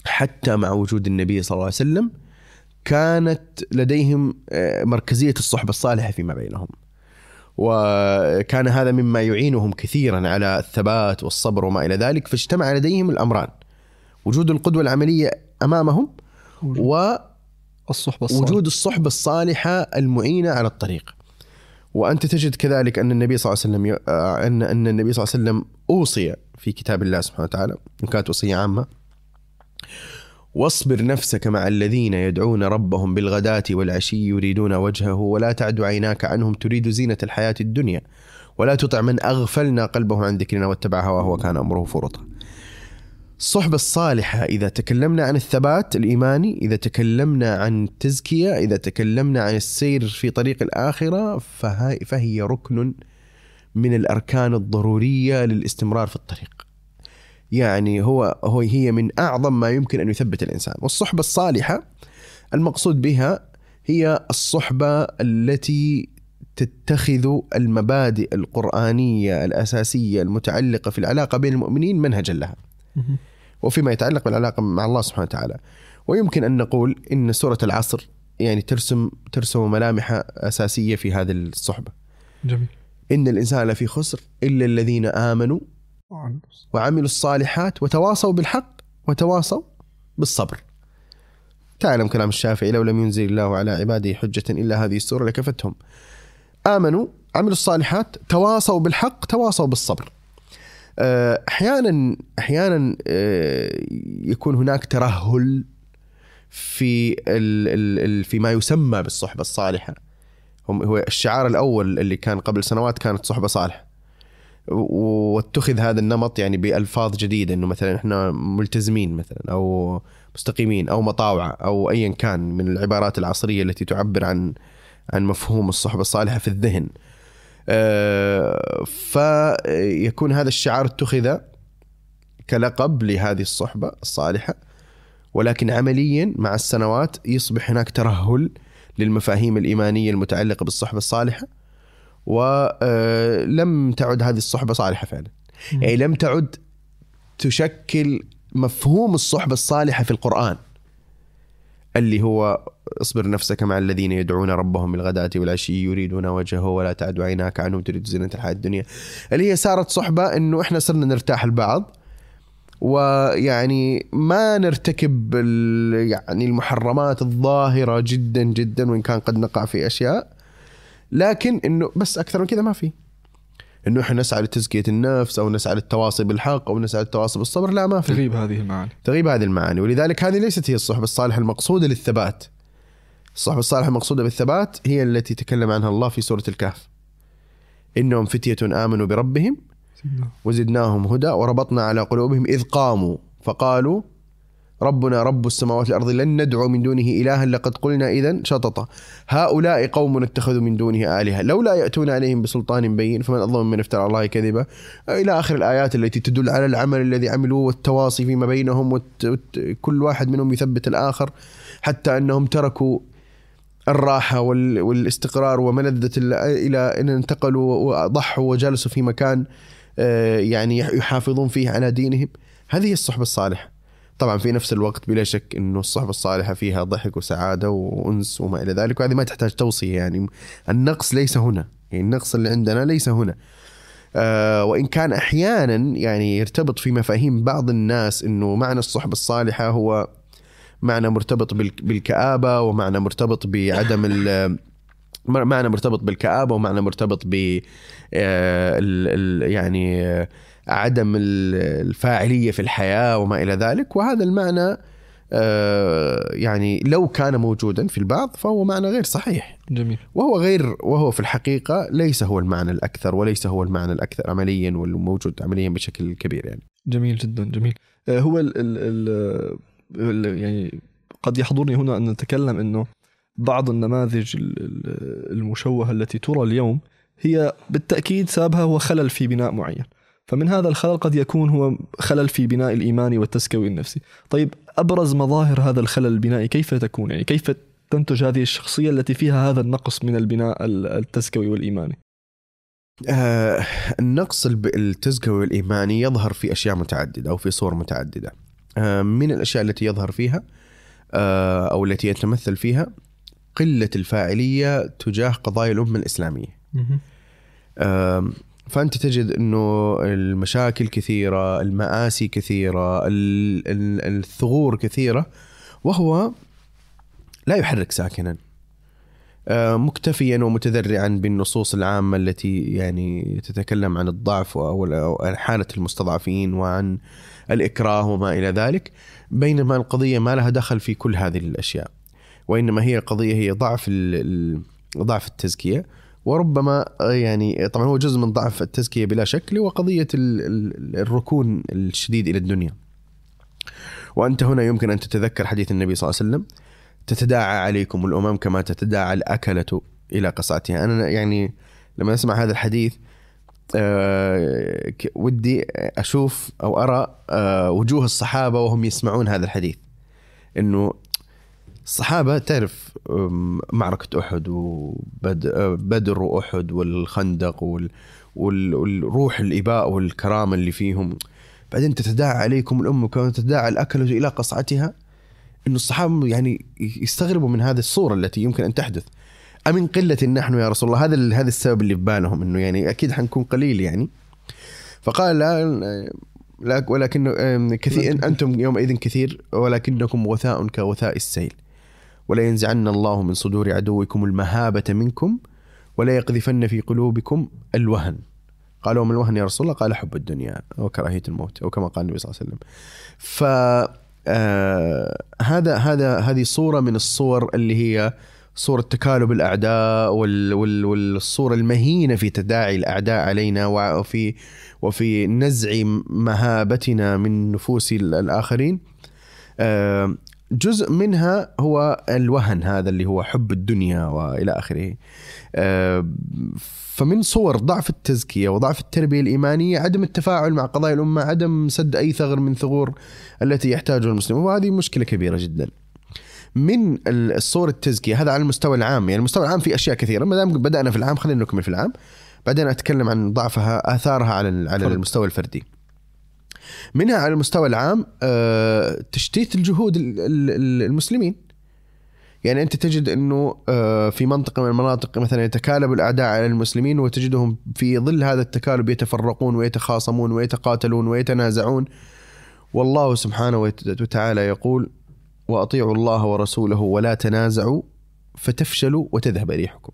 حتى مع وجود النبي صلى الله عليه وسلم كانت لديهم آه، مركزية الصحبة الصالحة فيما بينهم. وكان هذا مما يعينهم كثيرا على الثبات والصبر وما إلى ذلك فاجتمع لديهم الأمران. وجود القدوة العملية أمامهم ووجود الصحبة الصالحة. الصحبة الصالحة المعينة على الطريق. وأنت تجد كذلك أن النبي صلى الله عليه وسلم آه، ان أن النبي صلى الله عليه وسلم أوصي في كتاب الله سبحانه وتعالى وكانت كانت وصيه عامة. واصبر نفسك مع الذين يدعون ربهم بالغداة والعشي يريدون وجهه ولا تعد عيناك عنهم تريد زينة الحياة الدنيا ولا تطع من أغفلنا قلبه عن ذكرنا واتبع هواه وكان أمره فرطا. الصحبة الصالحة إذا تكلمنا عن الثبات الإيماني إذا تكلمنا عن التزكية إذا تكلمنا عن السير في طريق الآخرة فهي, ركن من الأركان الضرورية للاستمرار في الطريق. يعني هو هو هي من أعظم ما يمكن أن يثبت الإنسان، والصحبة الصالحة المقصود بها هي الصحبة التي تتخذ المبادئ القرآنية الأساسية المتعلقة في العلاقة بين المؤمنين منهجا لها. وفيما يتعلق بالعلاقة مع الله سبحانه وتعالى. ويمكن أن نقول إن سورة العصر يعني ترسم ترسم ملامح أساسية في هذه الصحبة. جميل إن الإنسان لفي خسر إلا الذين آمنوا وعملوا الصالحات وتواصوا بالحق وتواصوا بالصبر. تعلم كلام الشافعي لو لم ينزل الله على عباده حجة إلا هذه السورة لكفتهم. آمنوا عملوا الصالحات تواصوا بالحق تواصوا بالصبر. آه، أحيانا أحيانا آه، يكون هناك ترهل في ال فيما يسمى بالصحبة الصالحة. هو الشعار الأول اللي كان قبل سنوات كانت صحبة صالحة. واتخذ هذا النمط يعني بألفاظ جديدة إنه مثلا إحنا ملتزمين مثلا أو مستقيمين أو مطاوعة أو ايا كان من العبارات العصرية التي تعبر عن عن مفهوم الصحبة الصالحة في الذهن. آه، فيكون هذا الشعار اتخذ كلقب لهذه الصحبة الصالحة ولكن عمليا مع السنوات يصبح هناك ترهل للمفاهيم الإيمانية المتعلقة بالصحبة الصالحة ولم تعد هذه الصحبة صالحة فعلا. يعني لم تعد تشكل مفهوم الصحبة الصالحة في القرآن اللي هو اصبر نفسك مع الذين يدعون ربهم بالغداة والعشي يريدون وجهه ولا تعد عيناك عنهم تريد زينة الحياة الدنيا. اللي هي صارت صحبة إنه إحنا صرنا نرتاح البعض ويعني ما نرتكب يعني المحرمات الظاهرة جدا جدا وإن كان قد نقع في أشياء لكن إنه بس أكثر من كذا ما في. إنه إحنا نسعى لتزكية النفس أو نسعى للتواصي بالحق أو نسعى للتواصي بالصبر لا ما في. تغيب هذه المعاني. تغيب هذه المعاني. ولذلك هذه ليست هي الصحبة الصالحة المقصودة للثبات. الصحبة الصالحة المقصودة بالثبات هي التي تكلم عنها الله في سورة الكهف. إنهم فتية آمنوا بربهم وزدناهم هدى وربطنا على قلوبهم إذ قاموا فقالوا ربنا رب السماوات والأرض لن ندعو من دونه إلها لقد قلنا اذا شططا هؤلاء قوم اتخذوا من دونه آلهة. لولا يأتون عليهم بسلطان بين فمن أظلم من افترى الله كذبا. إلى آخر الآيات التي تدل على العمل الذي عملوه والتواصي فيما بينهم وكل واحد منهم يثبت الآخر حتى أنهم تركوا الراحة والاستقرار وملذة إلى أن انتقلوا وضحوا وجلسوا في مكان آه، يعني يحافظون فيه على دينهم. هذه الصحبة الصالحة. طبعا في نفس الوقت بلا شك إنه الصحبة الصالحة فيها ضحك وسعادة وأنس وما إلى ذلك وهذه ما تحتاج توصية يعني. النقص ليس هنا. يعني النقص اللي عندنا ليس هنا. آه وإن كان أحيانا يعني يرتبط في مفاهيم بعض الناس إنه معنى الصحبة الصالحة هو معنى مرتبط بالكآبة ومعنى مرتبط بعدم معنى مرتبط بالكآبة ومعنى مرتبط ب آه، يعني عدم الفاعلية في الحياة وما إلى ذلك. وهذا المعنى آه، يعني لو كان موجودا في البعض فهو معنى غير صحيح. جميل. وهو غير وهو في الحقيقة ليس هو المعنى الأكثر وليس هو المعنى الأكثر عمليا والموجود عمليا بشكل كبير يعني. جميل جدا جميل. آه، هو ال ال ال يعني قد يحضرني هنا أن نتكلم أنه بعض النماذج المشوهة التي ترى اليوم هي بالتأكيد سببها هو خلل في بناء معين. فمن هذا الخلل قد يكون هو خلل في بناء الإيمان والتسكوي النفسي. طيب أبرز مظاهر هذا الخلل البنائي كيف تكون؟ يعني كيف تنتج هذه الشخصية التي فيها هذا النقص من البناء التسكوي والإيماني؟ آه النقص التزكوي والإيماني يظهر في أشياء متعددة أو في صور متعددة. آه من الأشياء التي يظهر فيها آه أو التي يتمثل فيها قلة الفاعلية تجاه قضايا الأمة الإسلامية. فأنت تجد إنه المشاكل كثيرة، المآسي كثيرة، الثغور كثيرة وهو لا يحرك ساكنا. آه، مكتفيا ومتذرعا بالنصوص العامة التي يعني تتكلم عن الضعف أو حالة المستضعفين وعن الإكراه وما إلى ذلك، بينما القضية ما لها دخل في كل هذه الأشياء. وإنما هي قضيه هي ضعف ضعف التزكية وربما يعني طبعا هو جزء من ضعف التزكية بلا شك هو قضيه الركون الشديد إلى الدنيا. وأنت هنا يمكن أن تتذكر حديث النبي صلى الله عليه وسلم تتداعى عليكم الأمم كما تتداعى الأكلة إلى قصعتها، أنا يعني لما أسمع هذا الحديث أه ودي أشوف أو أرى أه وجوه الصحابة وهم يسمعون هذا الحديث. إنه الصحابة تعرف معركة أحد وبدر وأحد والخندق وال والروح الإباء والكرامة اللي فيهم. بعدين تتداعى عليكم الأم كما تتداعى الأكلة إلى قصعتها. إنه الصحابة يعني يستغربوا من هذه الصورة التي يمكن أن تحدث. أمن قلة نحن يا رسول الله؟ هذا هذا السبب اللي في بالهم إنه يعني أكيد حنكون قليل يعني. فقال لا ولكن كثير أنتم يومئذ كثير ولكنكم وثاء كوثاء السيل. ولا ينزعن الله من صدور عدوكم المهابة منكم ولا يقذفن في قلوبكم الوهن. قالوا وما الوهن يا رسول الله؟ قال حب الدنيا. وكراهية الموت. أو كما قال النبي صلى الله عليه وسلم. ف آه هذا هذا هذه صورة من الصور اللي هي صورة تكالب الأعداء وال وال والصورة المهينة في تداعي الأعداء علينا وفي وفي نزع مهابتنا من نفوس الآخرين. آه جزء منها هو الوهن هذا اللي هو حب الدنيا وإلى آخره. آه، فمن صور ضعف التزكية وضعف التربية الإيمانية عدم التفاعل مع قضايا الأمة، عدم سد أي ثغر من ثغور التي يحتاجها المسلم، وهذه مشكلة كبيرة جدا. من الصور التزكية هذا على المستوى العام، يعني المستوى العام في أشياء كثيرة، ما دام بدأنا في العام خلينا نكمل في العام. بعدين أتكلم عن ضعفها آثارها على على المستوى الفردي. منها على المستوى العام آه، تشتيت الجهود المسلمين. يعني أنت تجد إنه آه، في منطقة من المناطق مثلا يتكالب الأعداء على المسلمين وتجدهم في ظل هذا التكالب يتفرقون ويتخاصمون ويتقاتلون ويتنازعون. والله سبحانه وتعالى يقول وأطيعوا الله ورسوله ولا تنازعوا فتفشلوا وتذهب ريحكم.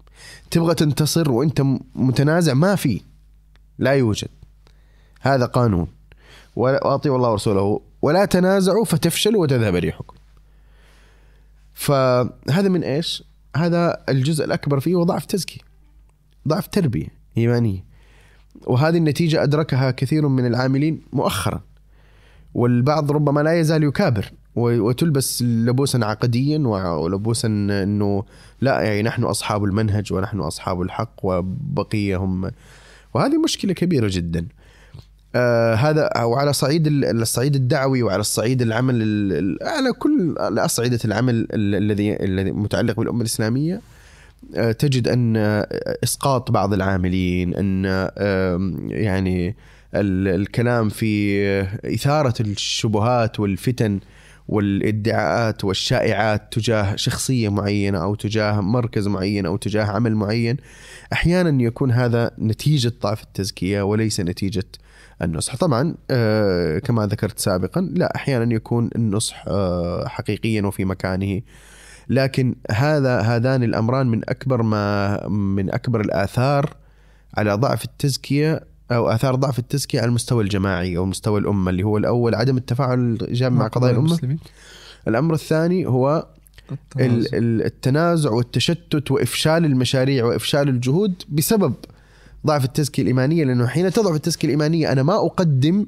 تبغى تنتصر وأنت متنازع؟ ما في. لا يوجد. هذا قانون. واطيعوا الله ورسوله ولا تنازعوا فتفشلوا وتذهب ريحكم. فهذا من إيش؟ هذا الجزء الأكبر فيه هو ضعف تزكيه. ضعف تربية إيمانية. وهذه النتيجة أدركها كثير من العاملين مؤخرا. والبعض ربما لا يزال يكابر وتلبس لبوسا عقديا ولبوسا إنه لا يعني نحن أصحاب المنهج ونحن أصحاب الحق وبقيه هم وهذه مشكلة كبيرة جدا. آه هذا وعلى صعيد ال- الصعيد الدعوي وعلى الصعيد العمل ال- ال- على كل على اصعده العمل ال- الذي الذي متعلق بالأمة الإسلامية. آه، تجد أن آه، إسقاط بعض العاملين أن آم، يعني ال- الكلام في آه، إثارة الشبهات والفتن والادعاءات والشائعات تجاه شخصية معينة أو تجاه مركز معين أو تجاه عمل معين. أحيانا يكون هذا نتيجة ضعف التزكية وليس نتيجة النصح. طبعا آه، كما ذكرت سابقا لا أحيانا يكون النصح آه، حقيقيا وفي مكانه. لكن هذا هذان الأمران من أكبر ما من أكبر الآثار على ضعف التزكية أو آثار ضعف التزكية على المستوى الجماعي أو مستوى الأمة اللي هو الأول عدم التفاعل الجام مع قضايا الأمة. المسلمين. الأمر الثاني هو ال- ال- التنازع والتشتت وإفشال المشاريع وإفشال الجهود بسبب ضعف التزكية الإيمانية لأنه حين تضعف التزكية الإيمانية أنا ما أقدم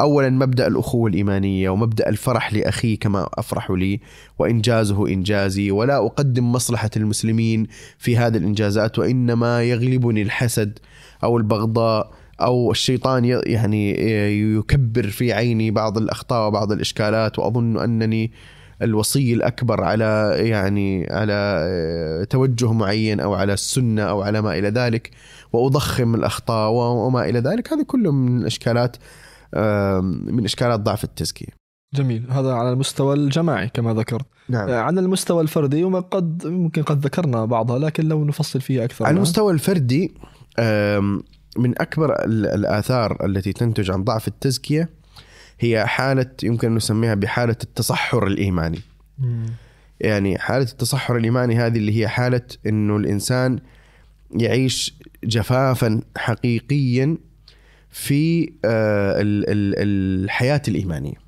اولا مبدأ الأخوة الإيمانية ومبدأ الفرح لأخي كما أفرح لي وإنجازه إنجازي ولا أقدم مصلحة المسلمين في هذه الإنجازات وإنما يغلبني الحسد أو البغضاء أو الشيطان يعني يكبر في عيني بعض الأخطاء وبعض الإشكالات وأظن أنني الوصي الأكبر على يعني على توجه معين أو على السنة أو على ما إلى ذلك. وأضخم الأخطاء وما إلى ذلك هذه كله من إشكالات من إشكالات ضعف التزكية. جميل هذا على المستوى الجماعي كما ذكرت نعم. آه، على المستوى الفردي وما قد ممكن قد ذكرنا بعضها لكن لو نفصل فيها أكثر على. المستوى الفردي من أكبر ال- الآثار التي تنتج عن ضعف التزكية هي حالة يمكن أن نسميها بحالة التصحر الإيماني. مم. يعني حالة التصحر الإيماني هذه اللي هي حالة إنه الإنسان يعيش جفافا حقيقيا في آه، ال- ال- الحياة الإيمانية.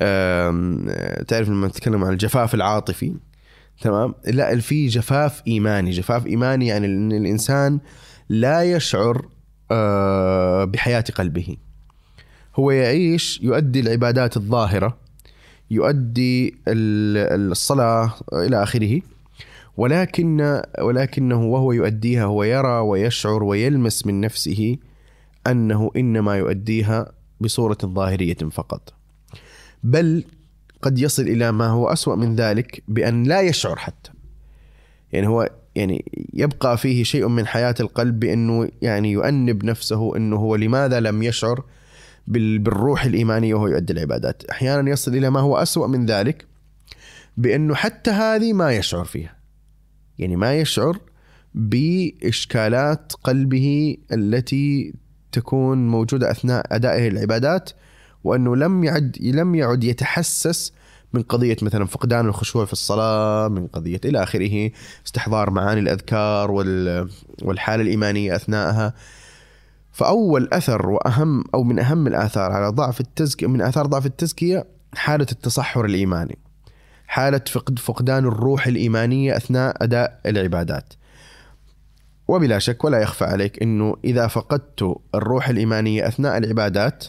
آم، تعرف لما نتكلم عن الجفاف العاطفي تمام؟ لا في جفاف إيماني. جفاف إيماني يعني أن الإنسان لا يشعر آه، بحياة قلبه. هو يعيش يؤدي العبادات الظاهرة يؤدي ال- الصلاة إلى آخره. ولكن ولكنه وهو يؤديها هو يرى ويشعر ويلمس من نفسه أنه إنما يؤديها بصورة ظاهرية فقط. بل قد يصل إلى ما هو أسوأ من ذلك بأن لا يشعر حتى. يعني هو يعني يبقى فيه شيء من حياة القلب بأنه يعني يؤنب نفسه أنه هو لماذا لم يشعر بال- بالروح الإيمانية وهو يؤدي العبادات. أحيانا يصل إلى ما هو أسوأ من ذلك بأنه حتى هذه ما يشعر فيها. يعني ما يشعر بإشكالات قلبه التي تكون موجودة أثناء أدائه العبادات وأنه لم يعد لم يعد يتحسس من قضية مثلا فقدان الخشوع في الصلاة من قضية إلى آخره استحضار معاني الأذكار وال- والحالة الإيمانية أثناءها فأول أثر وأهم أو من أهم الآثار على ضعف التزكيه من آثار ضعف التزكية حالة التصحر الإيماني. حالة فقد فقدان الروح الإيمانية أثناء أداء العبادات. وبلا شك ولا يخفى عليك إنه إذا فقدت الروح الإيمانية أثناء العبادات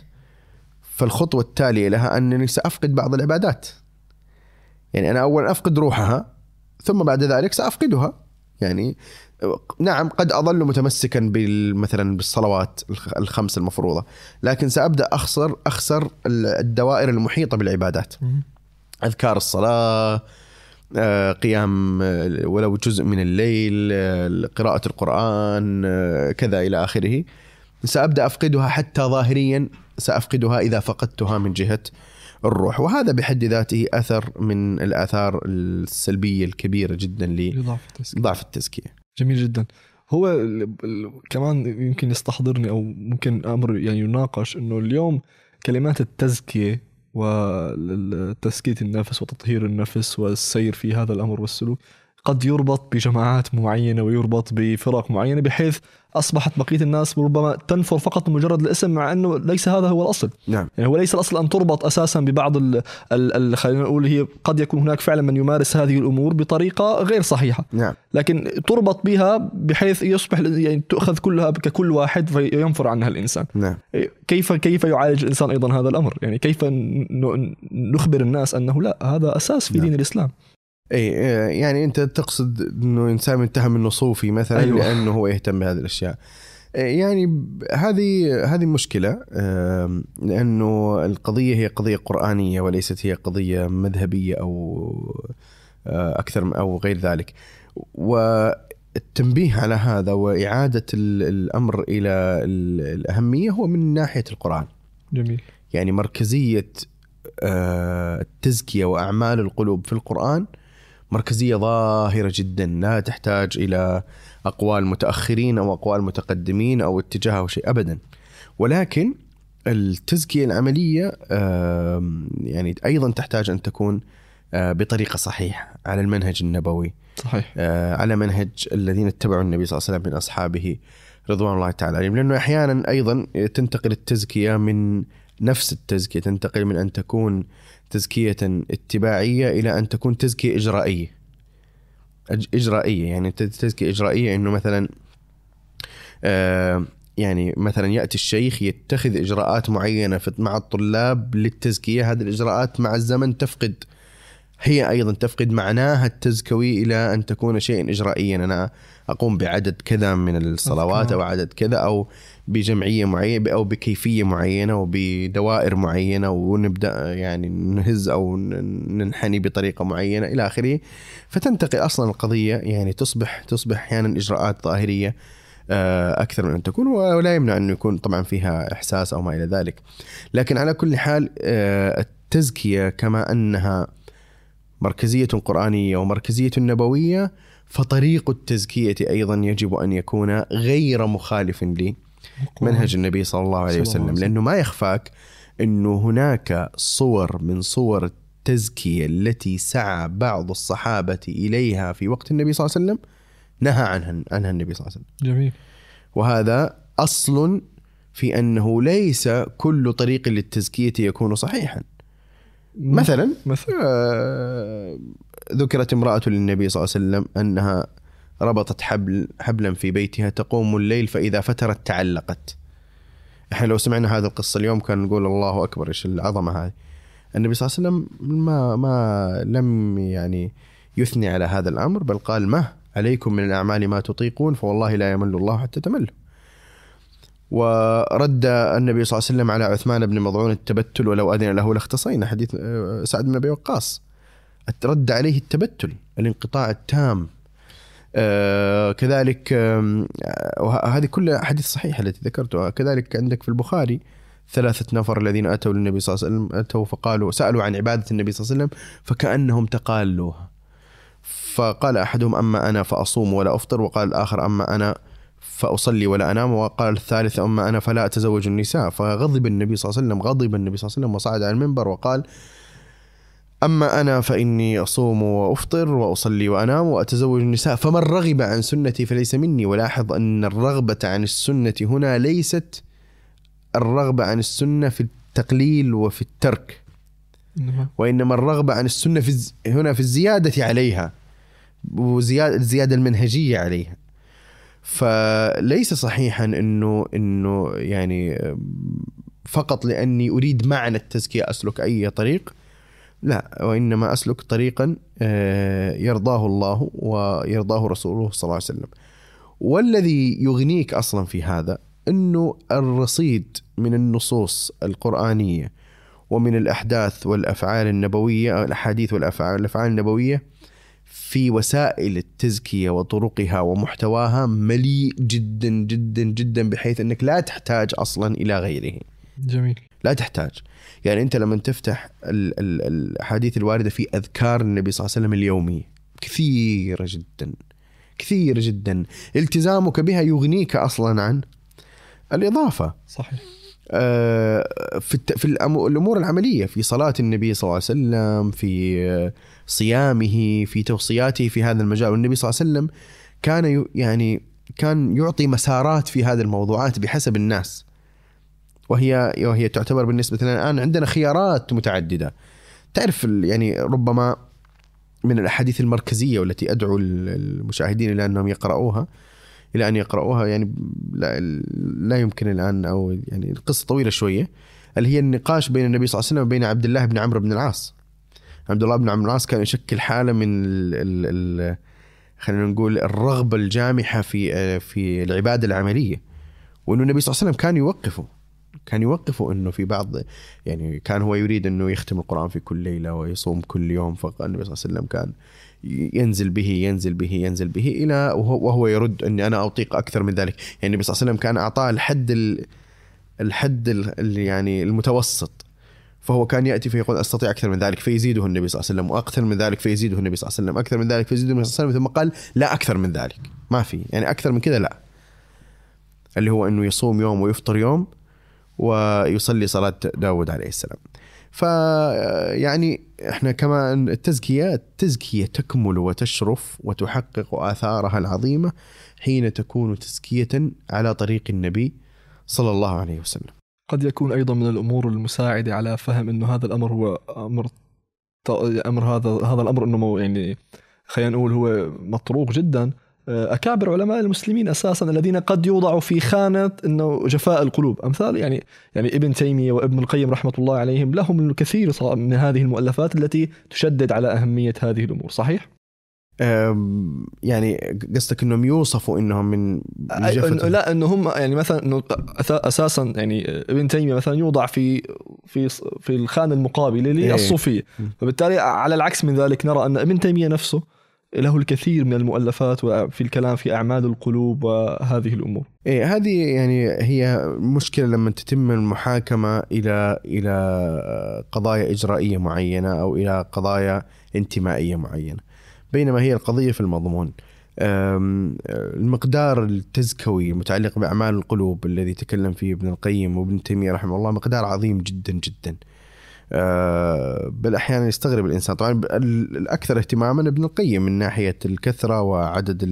فالخطوة التالية لها أنني سأفقد بعض العبادات. يعني أنا اولا أفقد روحها ثم بعد ذلك سأفقدها. يعني نعم قد اظل متمسكا مثلا بالصلوات الخ- الخمس المفروضة لكن سأبدأ اخسر أخسر ال- الدوائر المحيطة بالعبادات. أذكار الصلاة آه، قيام آه، ولو جزء من الليل آه، قراءة القرآن كذا إلى آخره. سأبدأ أفقدها حتى ظاهريا سأفقدها إذا فقدتها من جهة الروح. وهذا بحد ذاته أثر من الآثار السلبية الكبيرة جدا لضعف التزكية. لضعف التزكية. جميل جدا. هو ال- ال- كمان يمكن يستحضرني أو ممكن أمر يعني يناقش إنه اليوم كلمات التزكية وتزكيه النفس وتطهير النفس والسير في هذا الأمر والسلوك. قد يربط بجماعات معينة ويربط بفرق معينة بحيث أصبحت بقية الناس ربما تنفر فقط مجرد الاسم مع إنه ليس هذا هو الأصل. نعم. يعني هو ليس الأصل أن تربط أساسا ببعض ال خلينا نقول هي قد يكون هناك فعلا من يمارس هذه الأمور بطريقة غير صحيحة. نعم. لكن تربط بها بحيث يصبح يعني تؤخذ كلها ككل واحد فينفر عنها الإنسان. نعم. كيف كيف يعالج الإنسان أيضا هذا الأمر؟ يعني كيف نخبر الناس أنه لا هذا أساس في نعم. دين الإسلام؟ اي آه، يعني أنت تقصد إنه إنسان متهم انه صوفي مثلا أيوة. لأنه هو يهتم بهذه الأشياء. آه، يعني هذه هذه مشكلة لأنه القضية هي قضية قرآنية وليست هي قضية مذهبية أو آه، أكثر أو غير ذلك. والتنبيه على هذا وإعادة ال- الأمر إلى ال- الأهمية هو من ناحية القرآن. جميل. يعني مركزية آه، التزكية وأعمال القلوب في القرآن مركزية ظاهرة جدا لا تحتاج إلى أقوال متأخرين أو أقوال متقدمين أو اتجاه أو شيء أبدا. ولكن التزكية العملية آم، يعني أيضا تحتاج أن تكون آه، بطريقة صحيحة على المنهج النبوي. صحيح. آه، على منهج الذين اتبعوا النبي صلى الله عليه وسلم من أصحابه رضوان الله تعالى عليهم. لأنه أحيانا أيضا تنتقل التزكية من نفس التزكية تنتقل من أن تكون تزكية اتباعية إلى أن تكون تزكية إجرائية. إجرائية يعني تزكية إجرائية إنه مثلا آه، يعني مثلا يأتي الشيخ يتخذ إجراءات معينة مع الطلاب للتزكية. هذه الإجراءات مع الزمن تفقد. هي أيضا تفقد معناها التزكوي إلى أن تكون شيئا اجرائيا. أنا أقوم بعدد كذا من الصلوات أو عدد كذا أو بجمعية معينة أو بكيفية معينة وبدوائر معينة ونبدأ يعني نهز أو ننحني بطريقة معينة إلى آخره. فتنتقل أصلا القضية يعني تصبح تصبح أحيانا إجراءات ظاهرية آه، أكثر من أن تكون ولا يمنع انه يكون طبعا فيها إحساس أو ما إلى ذلك. لكن على كل حال آه، التزكية كما أنها مركزية قرآنية ومركزية نبوية فطريق التزكية أيضا يجب أن يكون غير مخالف لمنهج النبي صلى الله عليه وسلم. لأنه ما يخفاك أنه هناك صور من صور التزكية التي سعى بعض الصحابة إليها في وقت النبي صلى الله عليه وسلم نهى عنها عنها النبي صلى الله عليه وسلم. جميل. وهذا أصل في أنه ليس كل طريق للتزكية يكون صحيحا. مثلا مثلا. آه، ذكرت امرأة للنبي صلى الله عليه وسلم أنها ربطت حبل حبلا في بيتها تقوم الليل فإذا فترت تعلقت. إحنا لو سمعنا هذه القصة اليوم كان نقول الله أكبر إيش العظمة هذه؟ النبي صلى الله عليه وسلم ما ما لم يعني يثني على هذا الأمر بل قال ما عليكم من الأعمال ما تطيقون فوالله لا يمل الله حتى تملوا ورد النبي صلى الله عليه وسلم على عثمان بن مضعون التبتل ولو أذن له لاختصينا حديث آه، سعد بن أبي وقاص. رد عليه التبتل الانقطاع التام. كذلك آم، آه، وه- هذه كلها أحاديث صحيحة التي ذكرتها. كذلك عندك في البخاري ثلاثة نفر الذين أتوا للنبي صلى الله عليه وسلم أتوا فقالوا سألوا عن عبادة النبي صلى الله عليه وسلم فكأنهم تقالوها فقال أحدهم أما أنا فأصوم ولا أفطر وقال الآخر أما أنا فأصلي ولا أنام وقال الثالث أما أنا فلا أتزوج النساء. فغضب النبي صلى الله عليه وسلم غضب النبي صلى الله عليه وسلم وصعد على المنبر وقال أما أنا فإني أصوم وأفطر وأصلي وأنام وأتزوج النساء فمن رغب عن سنتي فليس مني؟ ولاحظ أن الرغبة عن السنة هنا ليست الرغبة عن السنة في التقليل وفي الترك. وإنما الرغبة عن السنة في الز... هنا في الزيادة عليها وزيادة الزيادة المنهجية عليها. فليس صحيحا إنه إنه يعني فقط لأني أريد معنى التزكية أسلك أي طريق. لا وإنما أسلك طريقا آه، يرضاه الله ويرضاه رسوله صلى الله عليه وسلم. والذي يغنيك أصلا في هذا إنه الرصيد من النصوص القرآنية ومن الأحداث والأفعال النبوية الأحاديث والأفعال الأفعال النبوية في وسائل التزكية وطرقها ومحتواها مليء جدا جدا جدا بحيث إنك لا تحتاج أصلا إلى غيره. جميل. لا تحتاج. يعني أنت لما تفتح ال- ال- الأحاديث الواردة في أذكار النبي صلى الله عليه وسلم اليوميه كثيره جدا كثيره جدا. التزامك بها يغنيك أصلا عن الإضافة. صحيح. آه، في في الأمور العملية في صلاة النبي صلى الله عليه وسلم في صيامه في توصياته في هذا المجال. والنبي صلى الله عليه وسلم كان يعني كان يعطي مسارات في هذه الموضوعات بحسب الناس. وهي وهي تعتبر بالنسبة لنا الآن عندنا خيارات متعددة. تعرف يعني ربما من الأحاديث المركزية والتي أدعو ال- المشاهدين إلى أنهم يقرأوها إلى أن يقرأوها يعني لا, لا يمكن الآن أو يعني القصة طويلة شوية اللي هي النقاش بين النبي صلى الله عليه وسلم وبين عبد الله بن عمرو بن العاص. عبد الله بن عمرو العاص كان يشكل حالة من خلينا نقول الرغبة الجامحة في في العبادة العملية وانه النبي صلى الله عليه وسلم كان يوقفه. كان يوقفه إنه في بعض يعني كان هو يريد إنه يختم القرآن في كل ليلة ويصوم كل يوم فالنبي صلى الله عليه وسلم كان ينزل به ينزل به ينزل به إلى وهو يرد إني أنا أطيق أكثر من ذلك. يعني النبي صلى الله عليه وسلم كان أعطاه الحد الحد اللي يعني المتوسط. فهو كان يأتي فيقول أستطيع أكثر من ذلك فيزيده النبي صلى الله عليه وسلم وأكثر من ذلك فيزيده النبي صلى الله عليه وسلم أكثر من ذلك فيزيده النبي صلى الله عليه وسلم ثم قال لا أكثر من ذلك. ما في يعني أكثر من كذا لا. اللي هو إنه يصوم يوم ويفطر يوم ويصلي صلاة داود عليه السلام ف يعني إحنا كمان التزكية التزكية تكمل وتشرف وتحقق آثارها العظيمة حين تكون تزكية على طريق النبي صلى الله عليه وسلم. قد يكون أيضا من الأمور المساعدة على فهم إنه هذا الأمر هو أمر أمر هذا هذا الأمر إنه يعني خلينا نقول هو مطروق جدا أكابر علماء المسلمين أساسا الذين قد يوضعوا في خانة إنه جفاء القلوب. أمثال يعني يعني ابن تيمية وابن القيم رحمة الله عليهم لهم الكثير من هذه المؤلفات التي تشدد على أهمية هذه الأمور. صحيح؟ يعني قصدك إنهم يوصفوا إنهم من إنه لا إنه هم يعني مثلا إنه أساسا يعني ابن تيمية مثلا يوضع في في في الخانة المقابلة للصوفية. إيه. فبالتالي على العكس من ذلك نرى أن ابن تيمية نفسه له الكثير من المؤلفات وفي الكلام في أعمال القلوب وهذه الأمور. إيه هذه يعني هي مشكلة لما تتم المحاكمة إلى إلى قضايا إجرائية معينة أو إلى قضايا انتمائية معينة. بينما هي القضية في المضمون. المقدار التزكوي المتعلق بأعمال القلوب الذي تكلم فيه ابن القيم وابن تيمية رحمه الله مقدار عظيم جدا جدا. آه، بل أحيانا يستغرب الإنسان. طبعا الأكثر اهتماما ابن القيم من ناحية الكثرة وعدد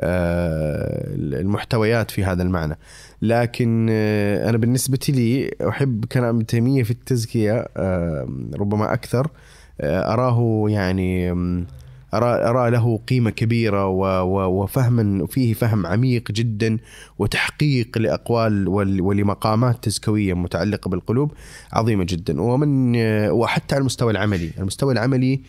آه، المحتويات في هذا المعنى. لكن آه، أنا بالنسبة لي أحب كلام تيمية في التزكية ربما أكثر أراه يعني أرى, أرى له قيمة كبيرة وفهما فيه فهم عميق جدا وتحقيق لأقوال ولمقامات تزكوية متعلقة بالقلوب عظيمة جدا. ومن وحتى على المستوى العملي. المستوى العملي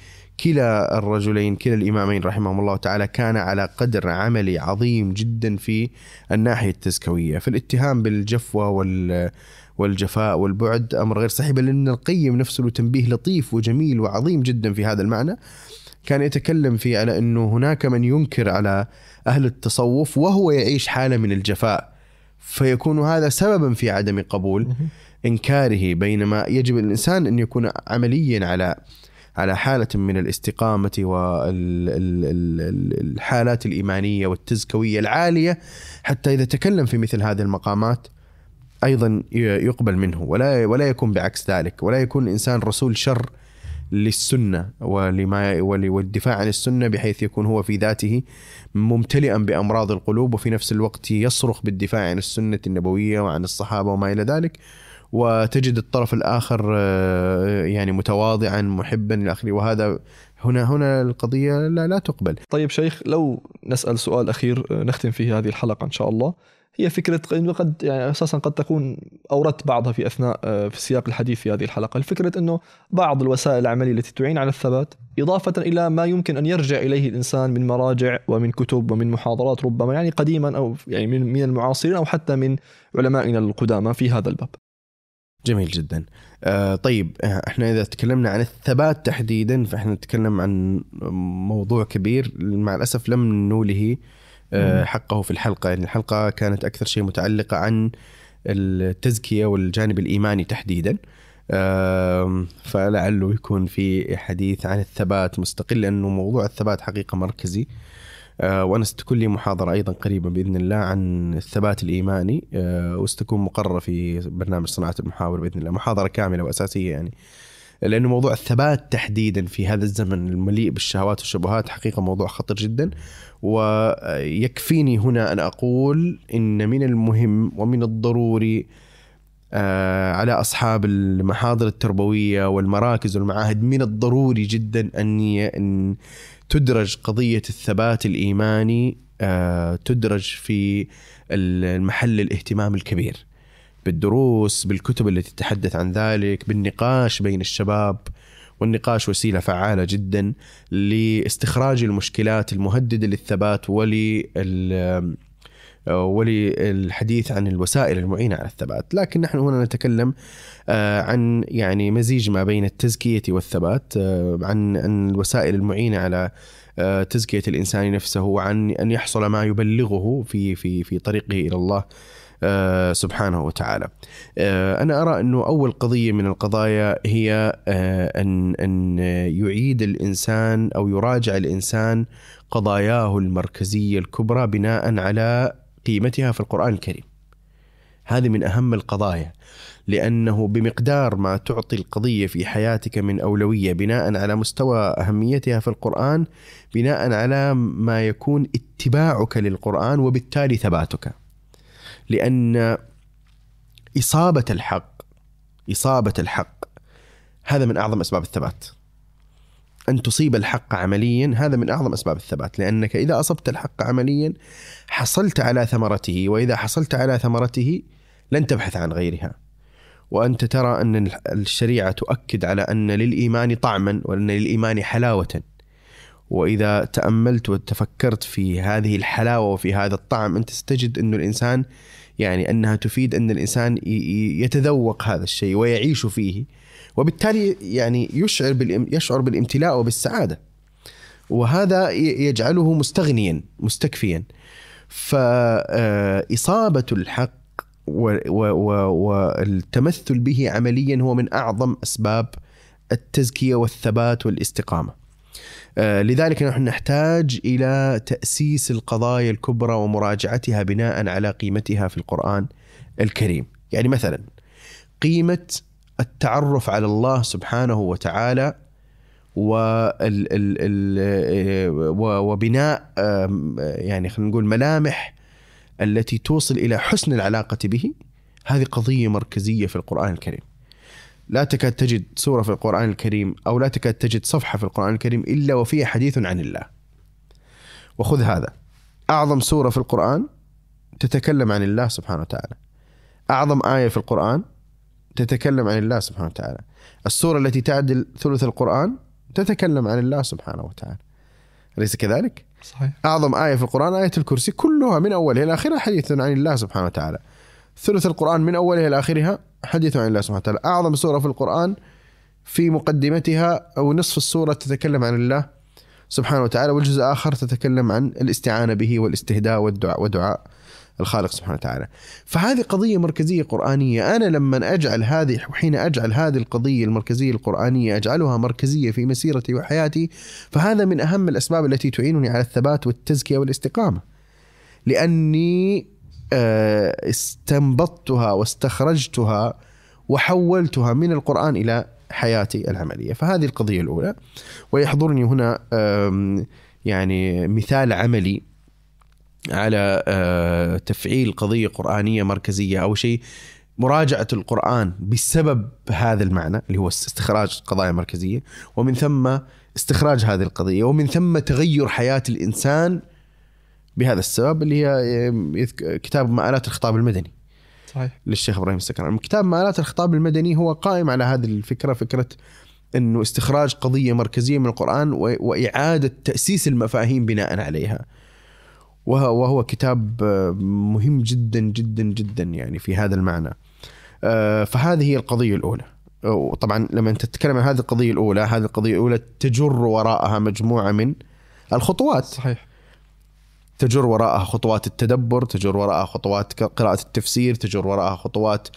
كلا الرجلين كلا الإمامين رحمهم الله تعالى كان على قدر عملي عظيم جدا في الناحية التزكوية. في الاتهام بالجفوة وال والجفاء والبعد أمر غير صحيح بل إن القيم نفسه له تنبيه لطيف وجميل وعظيم جدا في هذا المعنى. كان يتكلم فيه على إنه هناك من ينكر على أهل التصوف وهو يعيش حالة من الجفاء. فيكون هذا سببا في عدم قبول إنكاره بينما يجب الإنسان أن يكون عمليا على على حالة من الاستقامة والحالات الإيمانية والتزكوية العالية حتى إذا تكلم في مثل هذه المقامات أيضا يقبل منه. ولا ولا يكون بعكس ذلك. ولا يكون الإنسان رسول شر للسنة ولما والدفاع عن السنة بحيث يكون هو في ذاته ممتلئا بأمراض القلوب وفي نفس الوقت يصرخ بالدفاع عن السنة النبوية وعن الصحابة وما إلى ذلك وتجد الطرف الآخر آه، يعني متواضعا محبا إلى آخره وهذا هنا هنا القضية لا لا تقبل. طيب شيخ لو نسأل سؤال أخير آه، نختم فيه هذه الحلقة إن شاء الله. هي فكرة إنه قد يعني أساسا قد تكون أوردت بعضها في أثناء آه، في سياق الحديث في هذه الحلقة، الفكرة إنه بعض الوسائل العملية التي تعين على الثبات إضافة إلى ما يمكن أن يرجع إليه الإنسان من مراجع ومن كتب ومن محاضرات ربما يعني قديما أو يعني من المعاصرين أو حتى من علمائنا القدامى في هذا الباب. جميل جدا. آه طيب إحنا إذا تكلمنا عن الثبات تحديدا فإحنا نتكلم عن موضوع كبير مع الأسف لم نوله آه، حقه في الحلقة. يعني الحلقة كانت أكثر شيء متعلقة عن التزكية والجانب الإيماني تحديدا. فلعله يكون في حديث عن الثبات مستقل لأنه موضوع الثبات حقيقة مركزي. آه، وأنا ستكون لي محاضرة أيضا قريبا بإذن الله عن الثبات الإيماني آه، وستكون مقررة في برنامج صناعة المحاور بإذن الله. محاضرة كاملة وأساسية يعني. لأنه موضوع الثبات تحديدا في هذا الزمن المليء بالشهوات والشبهات حقيقة موضوع خطير جدا. ويكفيني هنا أن أقول إن من المهم ومن الضروري آه، على أصحاب المحاضر التربوية والمراكز والمعاهد من الضروري جدا أن تدرج قضية الثبات الإيماني آه، تدرج في المحل الاهتمام الكبير. بالدروس بالكتب التي تتحدث عن ذلك بالنقاش بين الشباب. والنقاش وسيلة فعالة جدا لاستخراج المشكلات المهددة للثبات ولل وللحديث عن الوسائل المعينة على الثبات، لكن نحن هنا نتكلم آه، عن يعني مزيج ما بين التزكية والثبات، آه، عن الوسائل المعينة على آه، تزكية الإنسان نفسه وعن أن يحصل ما يبلغه في في في طريقه إلى الله. آه، سبحانه وتعالى. آه، أنا أرى أنه أول قضية من القضايا هي آه، أن أن يعيد الإنسان أو يراجع الإنسان قضاياه المركزية الكبرى بناء على قيمتها في القرآن الكريم. هذه من أهم القضايا لأنه بمقدار ما تعطي القضية في حياتك من أولوية بناء على مستوى أهميتها في القرآن بناء على ما يكون اتباعك للقرآن وبالتالي ثباتك. لأن إصابة الحق إصابة الحق هذا من أعظم أسباب الثبات. أن تصيب الحق عمليا هذا من أعظم أسباب الثبات. لأنك إذا أصبت الحق عمليا حصلت على ثمرته وإذا حصلت على ثمرته لن تبحث عن غيرها. وأنت ترى أن الشريعة تؤكد على أن للإيمان طعما وأن للإيمان حلاوة. وإذا تأملت وتفكرت في هذه الحلاوة وفي هذا الطعم أنت ستجد أن الإنسان يعني أنها تفيد أن الإنسان يتذوق هذا الشيء ويعيش فيه وبالتالي يعني يشعر يشعر بالإمتلاء وبالسعادة. وهذا يجعله مستغنيا مستكفيا. فإصابة الحق والتمثل به عمليا هو من أعظم أسباب التزكية والثبات والاستقامة. آه، لذلك نحن نحتاج إلى تأسيس القضايا الكبرى ومراجعتها بناء على قيمتها في القرآن الكريم. يعني مثلا قيمة التعرف على الله سبحانه وتعالى وبناء يعني خلينا نقول ملامح التي توصل إلى حسن العلاقة به هذه قضية مركزية في القرآن الكريم. لا تكاد تجد سورة في القرآن الكريم أو لا تكاد تجد صفحة في القرآن الكريم إلا وفيها حديث عن الله. وخذ هذا. أعظم سورة في القرآن تتكلم عن الله سبحانه وتعالى. أعظم آية في القرآن تتكلم عن الله سبحانه وتعالى. السورة التي تعدل ثلث القرآن تتكلم عن الله سبحانه وتعالى. أليس كذلك؟ صحيح. أعظم آية في القرآن آية الكرسي كلها من أولها إلى آخرها حديث عن الله سبحانه وتعالى. ثلث القرآن من أولها إلى آخرها حديث عن الله سبحانه وتعالى. أعظم سورة في القرآن في مقدمتها أو نصف السورة تتكلم عن الله سبحانه وتعالى والجزء الآخر تتكلم عن الاستعانة به والاستهداء والدعاء ودعاء الخالق سبحانه وتعالى. فهذه قضية مركزية قرآنية. أنا لما أجعل هذه وحين أجعل هذه القضية المركزية القرآنية أجعلها مركزية في مسيرتي وحياتي فهذا من أهم الأسباب التي تعينني على الثبات والتزكية والاستقامة. لأني استنبطتها واستخرجتها وحولتها من القرآن إلى حياتي العملية. فهذه القضية الأولى. ويحضرني هنا يعني مثال عملي على آه، تفعيل قضية قرآنية مركزية أو شيء. مراجعة القرآن بسبب هذا المعنى اللي هو استخراج قضايا مركزية. ومن ثم استخراج هذه القضية. ومن ثم تغير حياة الإنسان بهذا السبب اللي هي كتاب مآلات الخطاب المدني. صحيح. للشيخ إبراهيم السكران كتاب مآلات الخطاب المدني هو قائم على هذه الفكرة فكرة إنه استخراج قضية مركزية من القرآن وإعادة تأسيس المفاهيم بناء عليها. وهو كتاب مهم جدا جدا جدا يعني في هذا المعنى. آه، فهذه هي القضية الأولى. وطبعا لما أنت تتكلم عن هذه القضية الأولى هذه القضية الأولى تجر وراءها مجموعة من الخطوات. صحيح. تجر وراءها خطوات التدبر تجر وراءها خطوات قراءة التفسير تجر وراءها خطوات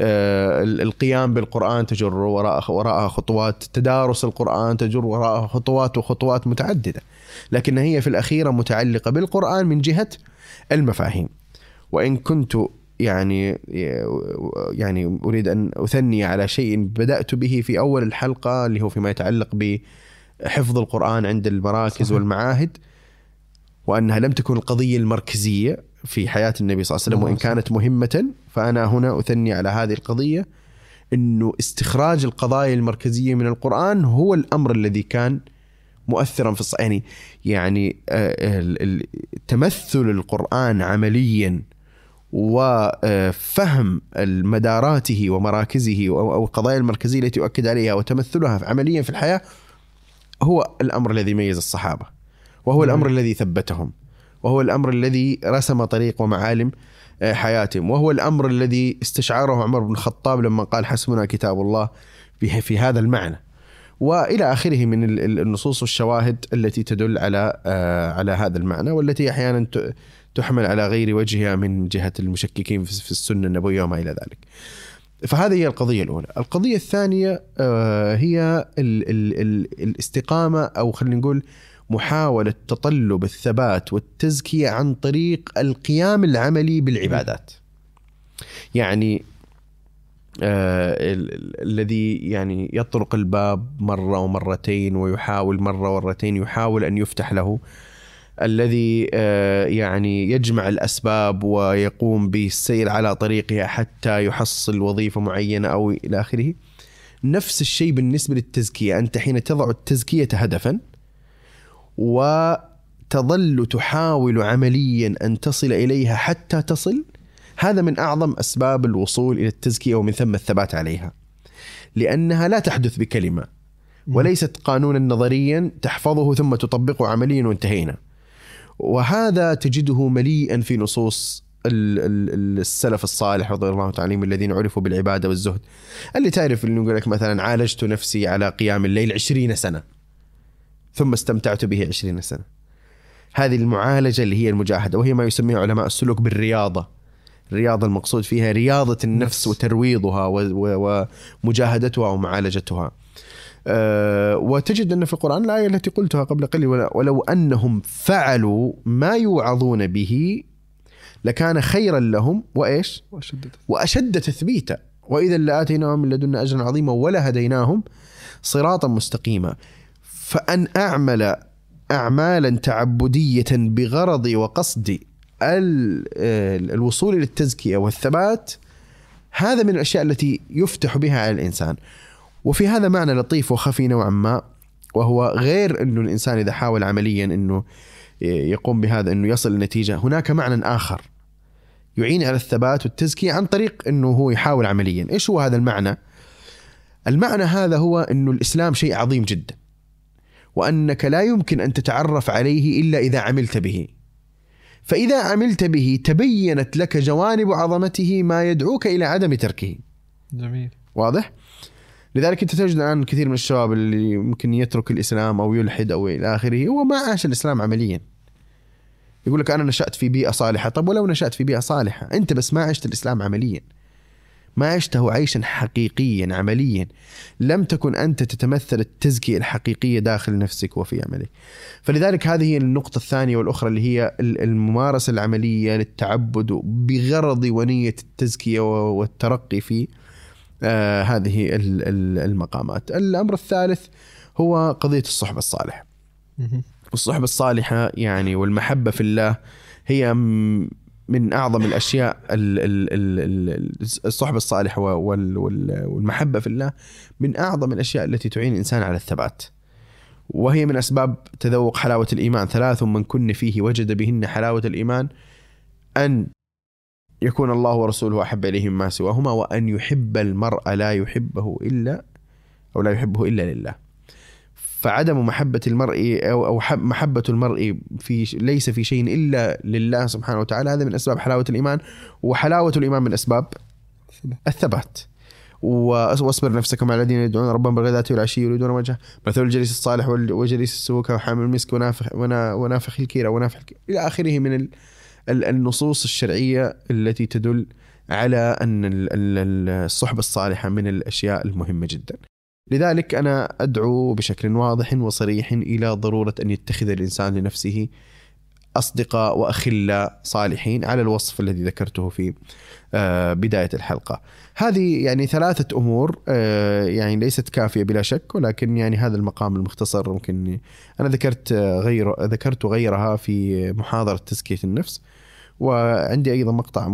آه، القيام بالقرآن تجر وراءها وراءها خطوات تدارس القرآن تجر وراءها خطوات وخطوات متعددة لكن هي في الأخيرة متعلقة بالقرآن من جهة المفاهيم وإن كنت يعني يعني أريد أن أثني على شيء بدأت به في أول الحلقة اللي هو فيما يتعلق بحفظ القرآن عند المراكز صحيح. والمعاهد وأنها لم تكن القضية المركزية في حياة النبي صلى الله عليه وسلم وإن كانت مهمة فأنا هنا أثني على هذه القضية إنه استخراج القضايا المركزية من القرآن هو الأمر الذي كان مؤثرا في الص... يعني يعني آه، تمثل القرآن عمليا وفهم مداراته ومراكزه أو أو القضايا المركزية التي يؤكد عليها وتمثلها عمليا في الحياة هو الأمر الذي ميز الصحابة. وهو. الأمر الذي ثبتهم وهو الأمر الذي رسم طريق ومعالم آه، حياتهم وهو الأمر الذي استشعره عمر بن الخطاب لما قال حسبنا كتاب الله في في هذا المعنى وإلى آخره من ال- ال- النصوص والشواهد التي تدل على آه، على هذا المعنى والتي أحيانا تحمل على غير وجهها من جهة المشككين في السنة النبوية وما إلى ذلك. فهذه هي القضية الأولى، القضية الثانية آه، هي ال ال ال الاستقامة أو خلينا نقول محاولة تطلب الثبات والتزكية عن طريق القيام العملي بالعبادات. يعني آه، ال- ال- الذي يعني يطرق الباب مرة ومرتين ويحاول مرة ومرتين يحاول أن يفتح له. الذي آه، يعني يجمع الأسباب ويقوم بالسير على طريقها حتى يحصل وظيفة معينة أو إلى آخره. نفس الشيء بالنسبة للتزكية. أنت حين تضع التزكية هدفا وتظل تحاول عمليا أن تصل إليها حتى تصل هذا من أعظم أسباب الوصول إلى التزكية ومن ثم الثبات عليها. لأنها لا تحدث بكلمة وليست قانونا نظريا تحفظه ثم تطبقه عمليا وانتهينا. وهذا تجده مليئا في نصوص ال- ال- السلف الصالح رضي الله تعالى عنهم الذين عرفوا بالعبادة والزهد. اللي تعرف اللي يقول لك مثلا عالجت نفسي على قيام الليل عشرين سنة ثم استمتعت به عشرين سنة. هذه المعالجة اللي هي المجاهدة وهي ما يسميها علماء السلوك بالرياضة. الرياضة المقصود فيها رياضة النفس وترويضها ومجاهدتها ومعالجتها. أه وتجد أن في القرآن الآية التي قلتها قبل قليل "ول- ولو أنهم فعلوا ما يوعظون به لكان خيرا لهم وإيش؟ واشدد وأشد تثبيتا. وإذا لآتيناهم من لدنا أجرا عظيما ولهديناهم صراطا مستقيما. فأن أعمل أعمالا تعبدية بغرض وقصد ال- ال- الوصول إلى التزكية والثبات هذا من الأشياء التي يفتح بها على الإنسان. وفي هذا معنى لطيف وخفي نوعا ما وهو غير أنه الإنسان إذا حاول عمليا أنه يقوم بهذا أنه يصل لنتيجة هناك معنى آخر يعين على الثبات والتزكية عن طريق أنه هو يحاول عمليا. إيش هو هذا المعنى؟ المعنى هذا هو أنه الإسلام شيء عظيم جدا. وأنك لا يمكن أن تتعرف عليه إلا إذا عملت به فإذا عملت به تبينت لك جوانب عظمته ما يدعوك إلى عدم تركه جميل واضح؟ لذلك أنت تجد الآن كثير من الشباب اللي ممكن يترك الإسلام أو يلحد أو إلى آخره هو ما عاش الإسلام عمليا. يقول لك أنا نشأت في بيئة صالحة، طب ولو نشأت في بيئة صالحة، أنت بس ما عشت الإسلام عمليا. ما عشته عيشا حقيقيا عمليا. لم تكن أنت تتمثل التزكية الحقيقية داخل نفسك وفي عملك. فلذلك هذه هي النقطة الثانية والأخرى اللي هي ال- الممارسة العملية للتعبد بغرض ونية التزكية والترقي في آه هذه ال- ال- المقامات الأمر الثالث هو قضية الصحبة الصالحة. والصحبة الصالحة يعني والمحبة في الله هي من أعظم الأشياء ال- ال- ال- ال- الصحبة الصالحة وال- وال- والمحبة في الله من أعظم الأشياء التي تعين الإنسان على الثبات. وهي من أسباب تذوق حلاوة الإيمان. ثلاث من كن فيه وجد بهن حلاوة الإيمان أن يكون الله ورسوله أحب إليه مما سواهما وأن يحب المرء لا يحبه إلا أو لا يحبه إلا لله. فعدم محبة المرء أو أو حب- محبة المرء في ليس في شيء إلا لله سبحانه وتعالى. هذا من أسباب حلاوة الإيمان وحلاوة الإيمان من أسباب الثبات. واصبر نفسك مع الذين يدعون ربهم بالغداة والعشي يريدون وجهه. مثل الجليس الصالح وجليس السوء كحامل المسك ونافخ ونا- ونافخ الكيرة ونافخ الكيرة إلى آخره من ال- ال- النصوص الشرعية التي تدل على أن ال- ال- ال- الصحبة الصالحة من الأشياء المهمة جدا. لذلك أنا أدعو بشكل واضح وصريح إلى ضرورة أن يتخذ الإنسان لنفسه أصدقاء وأخلاء صالحين على الوصف الذي ذكرته في آه، بداية الحلقة. هذه يعني ثلاثة أمور آه، يعني ليست كافية بلا شك ولكن يعني هذا المقام المختصر ممكن أنا ذكرت آه، غير ذكرت غيرها في محاضرة تزكية النفس وعندي أيضا مقطع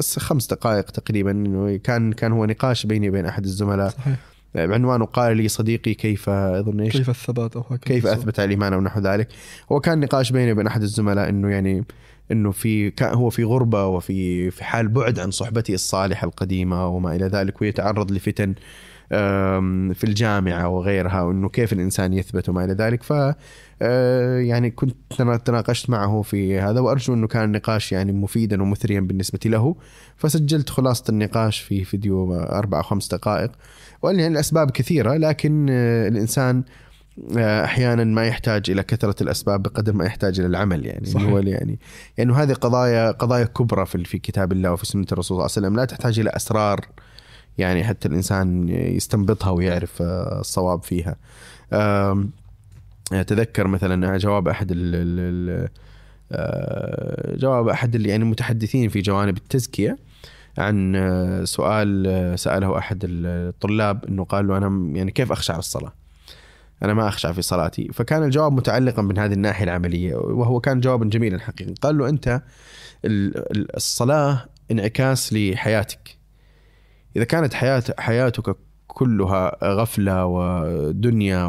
بس خمس دقائق تقريبا كان كان هو نقاش بيني وبين أحد الزملاء. صحيح. بعنوانه قال لي صديقي كيف أظن إيش؟ كيف الثبات أو هكذا. كيف أثبت الإيمان أو نحو ذلك. هو كان نقاش بيني وبين أحد الزملاء إنه يعني إنه في كان هو في غربة وفي في حال بعد عن صحبته الصالحة القديمة وما إلى ذلك ويتعرض لفتن في الجامعة وغيرها وإنه كيف الإنسان يثبت وما إلى ذلك. ف آه، يعني كنت تنا- تناقشت معه في هذا وأرجو إنه كان النقاش يعني مفيدا ومثريا بالنسبة له. فسجلت خلاصة النقاش في فيديو أربع أو خمس دقائق. وقال يعني الأسباب كثيرة لكن آه، الإنسان آه، أحيانا ما يحتاج إلى كثرة الأسباب بقدر ما يحتاج إلى العمل يعني. صحيح. هو يعني يعني هذه قضايا قضايا كبرى في في كتاب الله وفي سنة الرسول صلى الله عليه وسلم. لا تحتاج إلى أسرار يعني حتى الإنسان يستنبطها ويعرف آه، الصواب فيها. أتذكر مثلا جواب أحد ال ال ال آه، جواب أحد يعني المتحدثين في جوانب التزكية عن آه، سؤال سأله أحد الطلاب إنه قال له أنا يعني كيف أخشع في الصلاة؟ أنا ما أخشع في صلاتي، فكان الجواب متعلقا من هذه الناحية العملية وهو كان جوابا جميلا حقيقه، قال له أنت ال- ال- الصلاة انعكاس لحياتك. إذا كانت حياه حياتك كلها غفلة ودنيا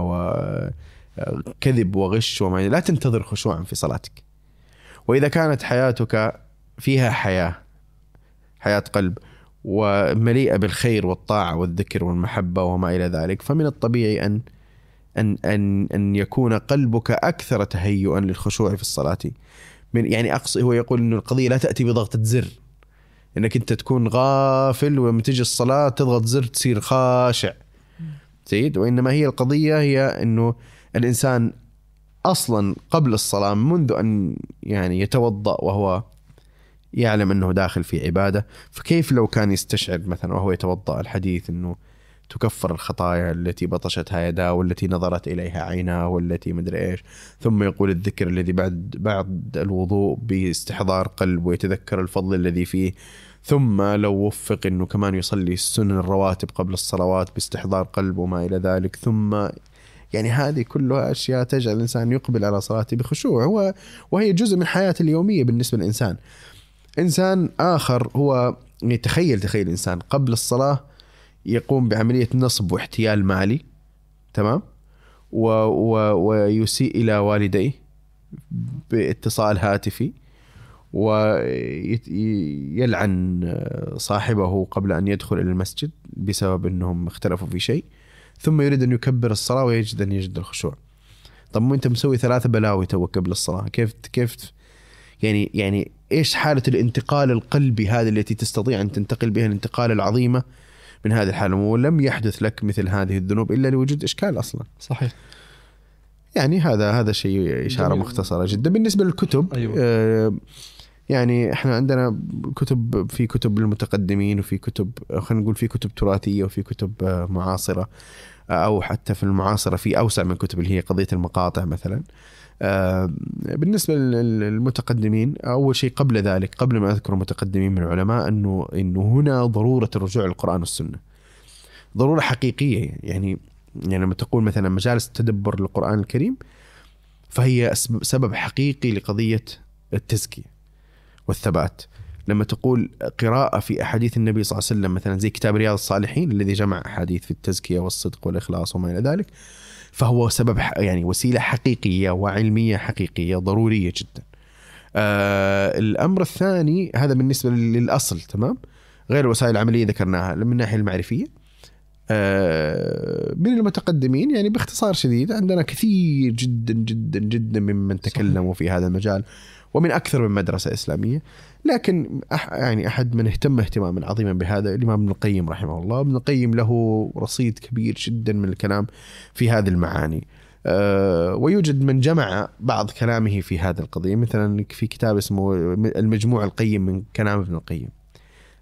وكذب وغش وما لا تنتظر خشوعا في صلاتك. وإذا كانت حياتك فيها حياة حياة قلب ومليئة بالخير والطاعة والذكر والمحبة وما إلى ذلك فمن الطبيعي ان ان ان أن يكون قلبك أكثر تهيئا للخشوع في الصلاة من يعني أقصد هو يقول انه القضية لا تأتي بضغطة زر إنك أنت تكون غافل ولما تجي الصلاة تضغط زر تصير خاشع. سيد وإنما هي القضية هي إنه الإنسان أصلا قبل الصلاة منذ أن يعني يتوضأ وهو يعلم أنه داخل في عبادة فكيف لو كان يستشعر مثلا وهو يتوضأ الحديث إنه تكفر الخطايا التي بطشتها يداه والتي نظرت إليها عيناه والتي مدري إيش. ثم يقول الذكر الذي بعد بعد الوضوء باستحضار قلب ويتذكر الفضل الذي فيه. ثم لو وفق إنه كمان يصلي السنن الرواتب قبل الصلوات باستحضار قلب وما إلى ذلك. ثم يعني هذه كلها أشياء تجعل الإنسان يقبل على صلاته بخشوع. هو وهي جزء من حياته اليومية بالنسبة للإنسان. إنسان آخر هو يعني تخيل تخيل إنسان قبل الصلاة يقوم بعملية نصب واحتيال مالي تمام؟ و و ويسيء إلى والديه باتصال هاتفي ويلعن صاحبه قبل أن يدخل إلى المسجد بسبب إنهم اختلفوا في شيء ثم يريد أن يكبر الصلاة ويجد أن يجد الخشوع. طب ما أنت مسوي ثلاثة بلاوي تو قبل الصلاة، كيف كيف يعني يعني إيش حالة الانتقال القلبي هذه التي تستطيع أن تنتقل بها الانتقال العظيمة من هذه الحالة ولم يحدث لك مثل هذه الذنوب إلا لوجود إشكال أصلا. صحيح يعني هذا هذا شيء إشارة جميل. مختصرة جدا بالنسبة للكتب أيوة. آه يعني إحنا عندنا كتب في كتب للمتقدمين وفي كتب خلينا نقول في كتب تراثية وفي كتب آه، معاصرة آه، أو حتى في المعاصرة في أوسع من كتب اللي هي قضية المقاطع مثلا آه، بالنسبة لل- للمتقدمين أول شيء قبل ذلك قبل ما أذكر المتقدمين من العلماء أنه انه هنا ضرورة الرجوع للقران والسنة. ضرورة حقيقية يعني يعني لما تقول مثلا مجالس التدبر للقرآن الكريم فهي سبب حقيقي لقضية التزكية والثبات. لما تقول قراءة في أحاديث النبي صلى الله عليه وسلم مثلا زي كتاب رياض الصالحين الذي جمع أحاديث في التزكية والصدق والإخلاص وما إلى ذلك فهو سبب يعني وسيلة حقيقية وعلمية حقيقية ضرورية جدا. آه الأمر الثاني هذا بالنسبة للأصل تمام؟ غير الوسائل العملية ذكرناها من الناحية المعرفية. آه، من المتقدمين يعني باختصار شديد عندنا كثير جدا جدا جدا ممن تكلموا في هذا المجال ومن أكثر من مدرسة إسلامية. لكن أح يعني أحد من اهتم اهتماما عظيما بهذا الإمام ابن القيم رحمه الله. ابن القيم له رصيد كبير جدا من الكلام في هذه المعاني. أه ويوجد من جمع بعض كلامه في هذه القضية. مثلا في كتاب اسمه المجموع القيم من كلام ابن القيم.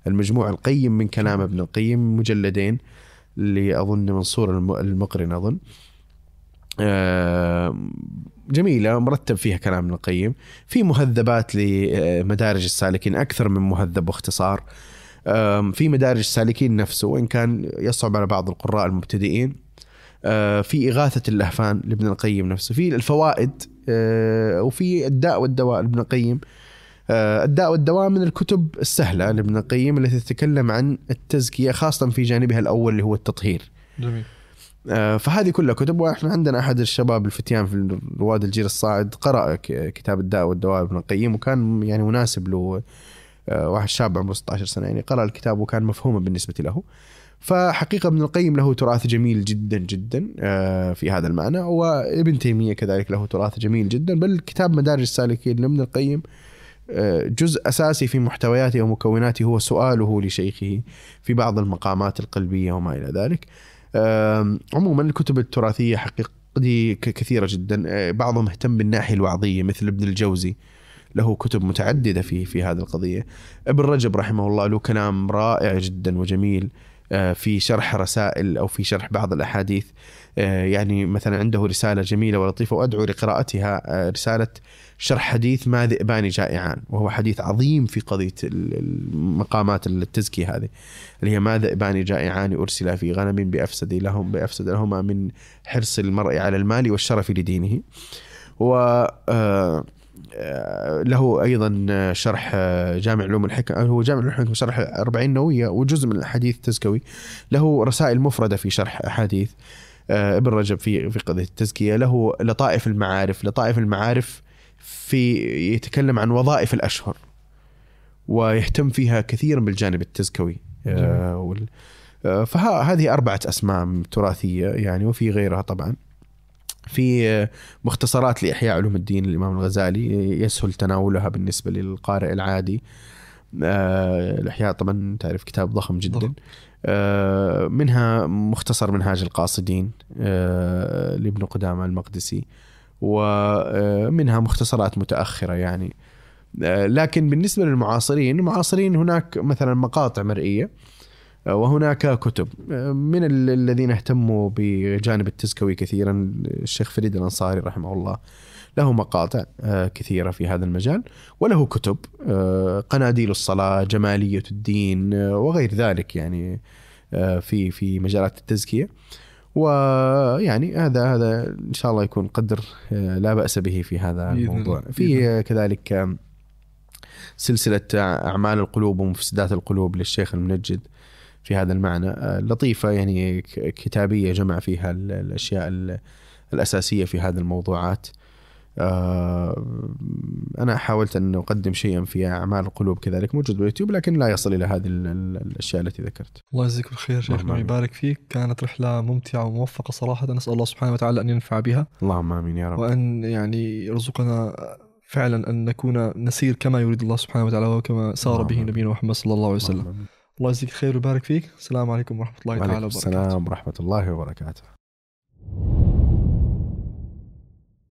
المجموع القيم من كلام ابن القيم مجلدين اللي أظن منصور الم- المقرن أظن. آه، جميلة مرتب فيها كلام ابن القيم. في مهذبات لمدارج السالكين أكثر من مهذب واختصار في مدارج السالكين نفسه وإن كان يصعب على بعض القراء المبتدئين. آه، في إغاثة اللهفان لابن القيم نفسه. في الفوائد آه، وفي الداء والدواء لابن القيم. الداء والدواء من الكتب السهلة لابن القيم التي تتكلم عن التزكية خاصة في جانبها الأول اللي هو التطهير. جميل. فهذه كلها كتب وإحنا عندنا أحد الشباب الفتيان في رواد الجيل الصاعد قرأ كتاب الداء والدواء ابن القيم وكان يعني مناسب له آه، واحد شاب عمره 16 سنة يعني قرأ الكتاب وكان مفهوما بالنسبة له. فحقيقة ابن القيم له تراث جميل جدا جدا آه، في هذا المعنى وابن تيمية كذلك له تراث جميل جدا. بل كتاب مدارج السالكين لابن القيم آه، جزء أساسي في محتوياته ومكوناته هو سؤاله لشيخه في بعض المقامات القلبية وما إلى ذلك. عموما الكتب التراثية حقيقة دي ك- كثيرة جدا. آه، بعضهم مهتم بالناحية الوعظية مثل ابن الجوزي له كتب متعددة في في هذه القضية. ابن رجب رحمه الله له كلام رائع جدا وجميل آه، في شرح رسائل أو في شرح بعض الأحاديث. آه، يعني مثلا عنده رسالة جميلة ولطيفة وأدعو لقراءتها رسالة شرح حديث ما ذئبان جائعان وهو حديث عظيم في قضية ال- المقامات التزكية هذه اللي هي ما ذئبان جائعان أرسلا في غنم بأفسد لهم بأفسد لهما من حرص المرء على المال والشرف لدينه. و آه، آه، له أيضا شرح جامع علوم الحكم هو جامع علوم الحكم شرح 40 نووية وجزء من الحديث التزكوي له رسائل مفردة في شرح احاديث آه، ابن رجب في في قضية التزكية. له لطائف المعارف لطائف المعارف في يتكلم عن وظائف الأشهر ويهتم فيها كثيرا بالجانب التزكوي. آه، وال- آه، فهذه أربعة أسماء تراثية يعني وفي غيرها طبعا. في آه، مختصرات لإحياء علوم الدين الإمام الغزالي يسهل تناولها بالنسبة للقارئ العادي. الإحياء طبعا تعرف كتاب ضخم جدا. ضخم. منها مختصر منهاج القاصدين لابن قدامة المقدسي. ومنها مختصرات متأخرة يعني. لكن بالنسبة للمعاصرين المعاصرين هناك مثلا مقاطع مرئية آه، وهناك كتب. من ال- الذين اهتموا بجانب التزكوي كثيرا الشيخ فريد الأنصاري رحمه الله له مقاطع آه، كثيرة في هذا المجال وله كتب آه، قناديل الصلاة جمالية الدين آه، وغير ذلك يعني في في مجالات التزكية. ويعني هذا هذا إن شاء الله يكون قدر آه، لا بأس به في هذا الموضوع. في كذلك سلسلة أعمال القلوب ومفسدات القلوب للشيخ المنجد في هذا المعنى. آه، لطيفة يعني كتابية جمع فيها ال- الأشياء ال- الأساسية في هذه الموضوعات. آه، أنا حاولت أن أقدم شيئا في أعمال القلوب كذلك موجود باليوتيوب لكن لا يصل إلى هذه ال- ال- الأشياء التي ذكرت. الله يجزيك بالخير شيخنا آمين. ويبارك فيك. كانت رحلة ممتعة وموفقة صراحة. نسأل الله سبحانه وتعالى أن ينفع بها. اللهم آمين يا رب. وأن يعني يرزقنا فعلا أن نكون نسير كما يريد الله سبحانه وتعالى وكما سار به آمين. نبينا محمد صلى الله عليه وسلم. آمين. الله يجزيك خير ويبارك فيك. السلام عليكم ورحمة الله تعالى وبركاته السلام ورحمة الله وبركاته.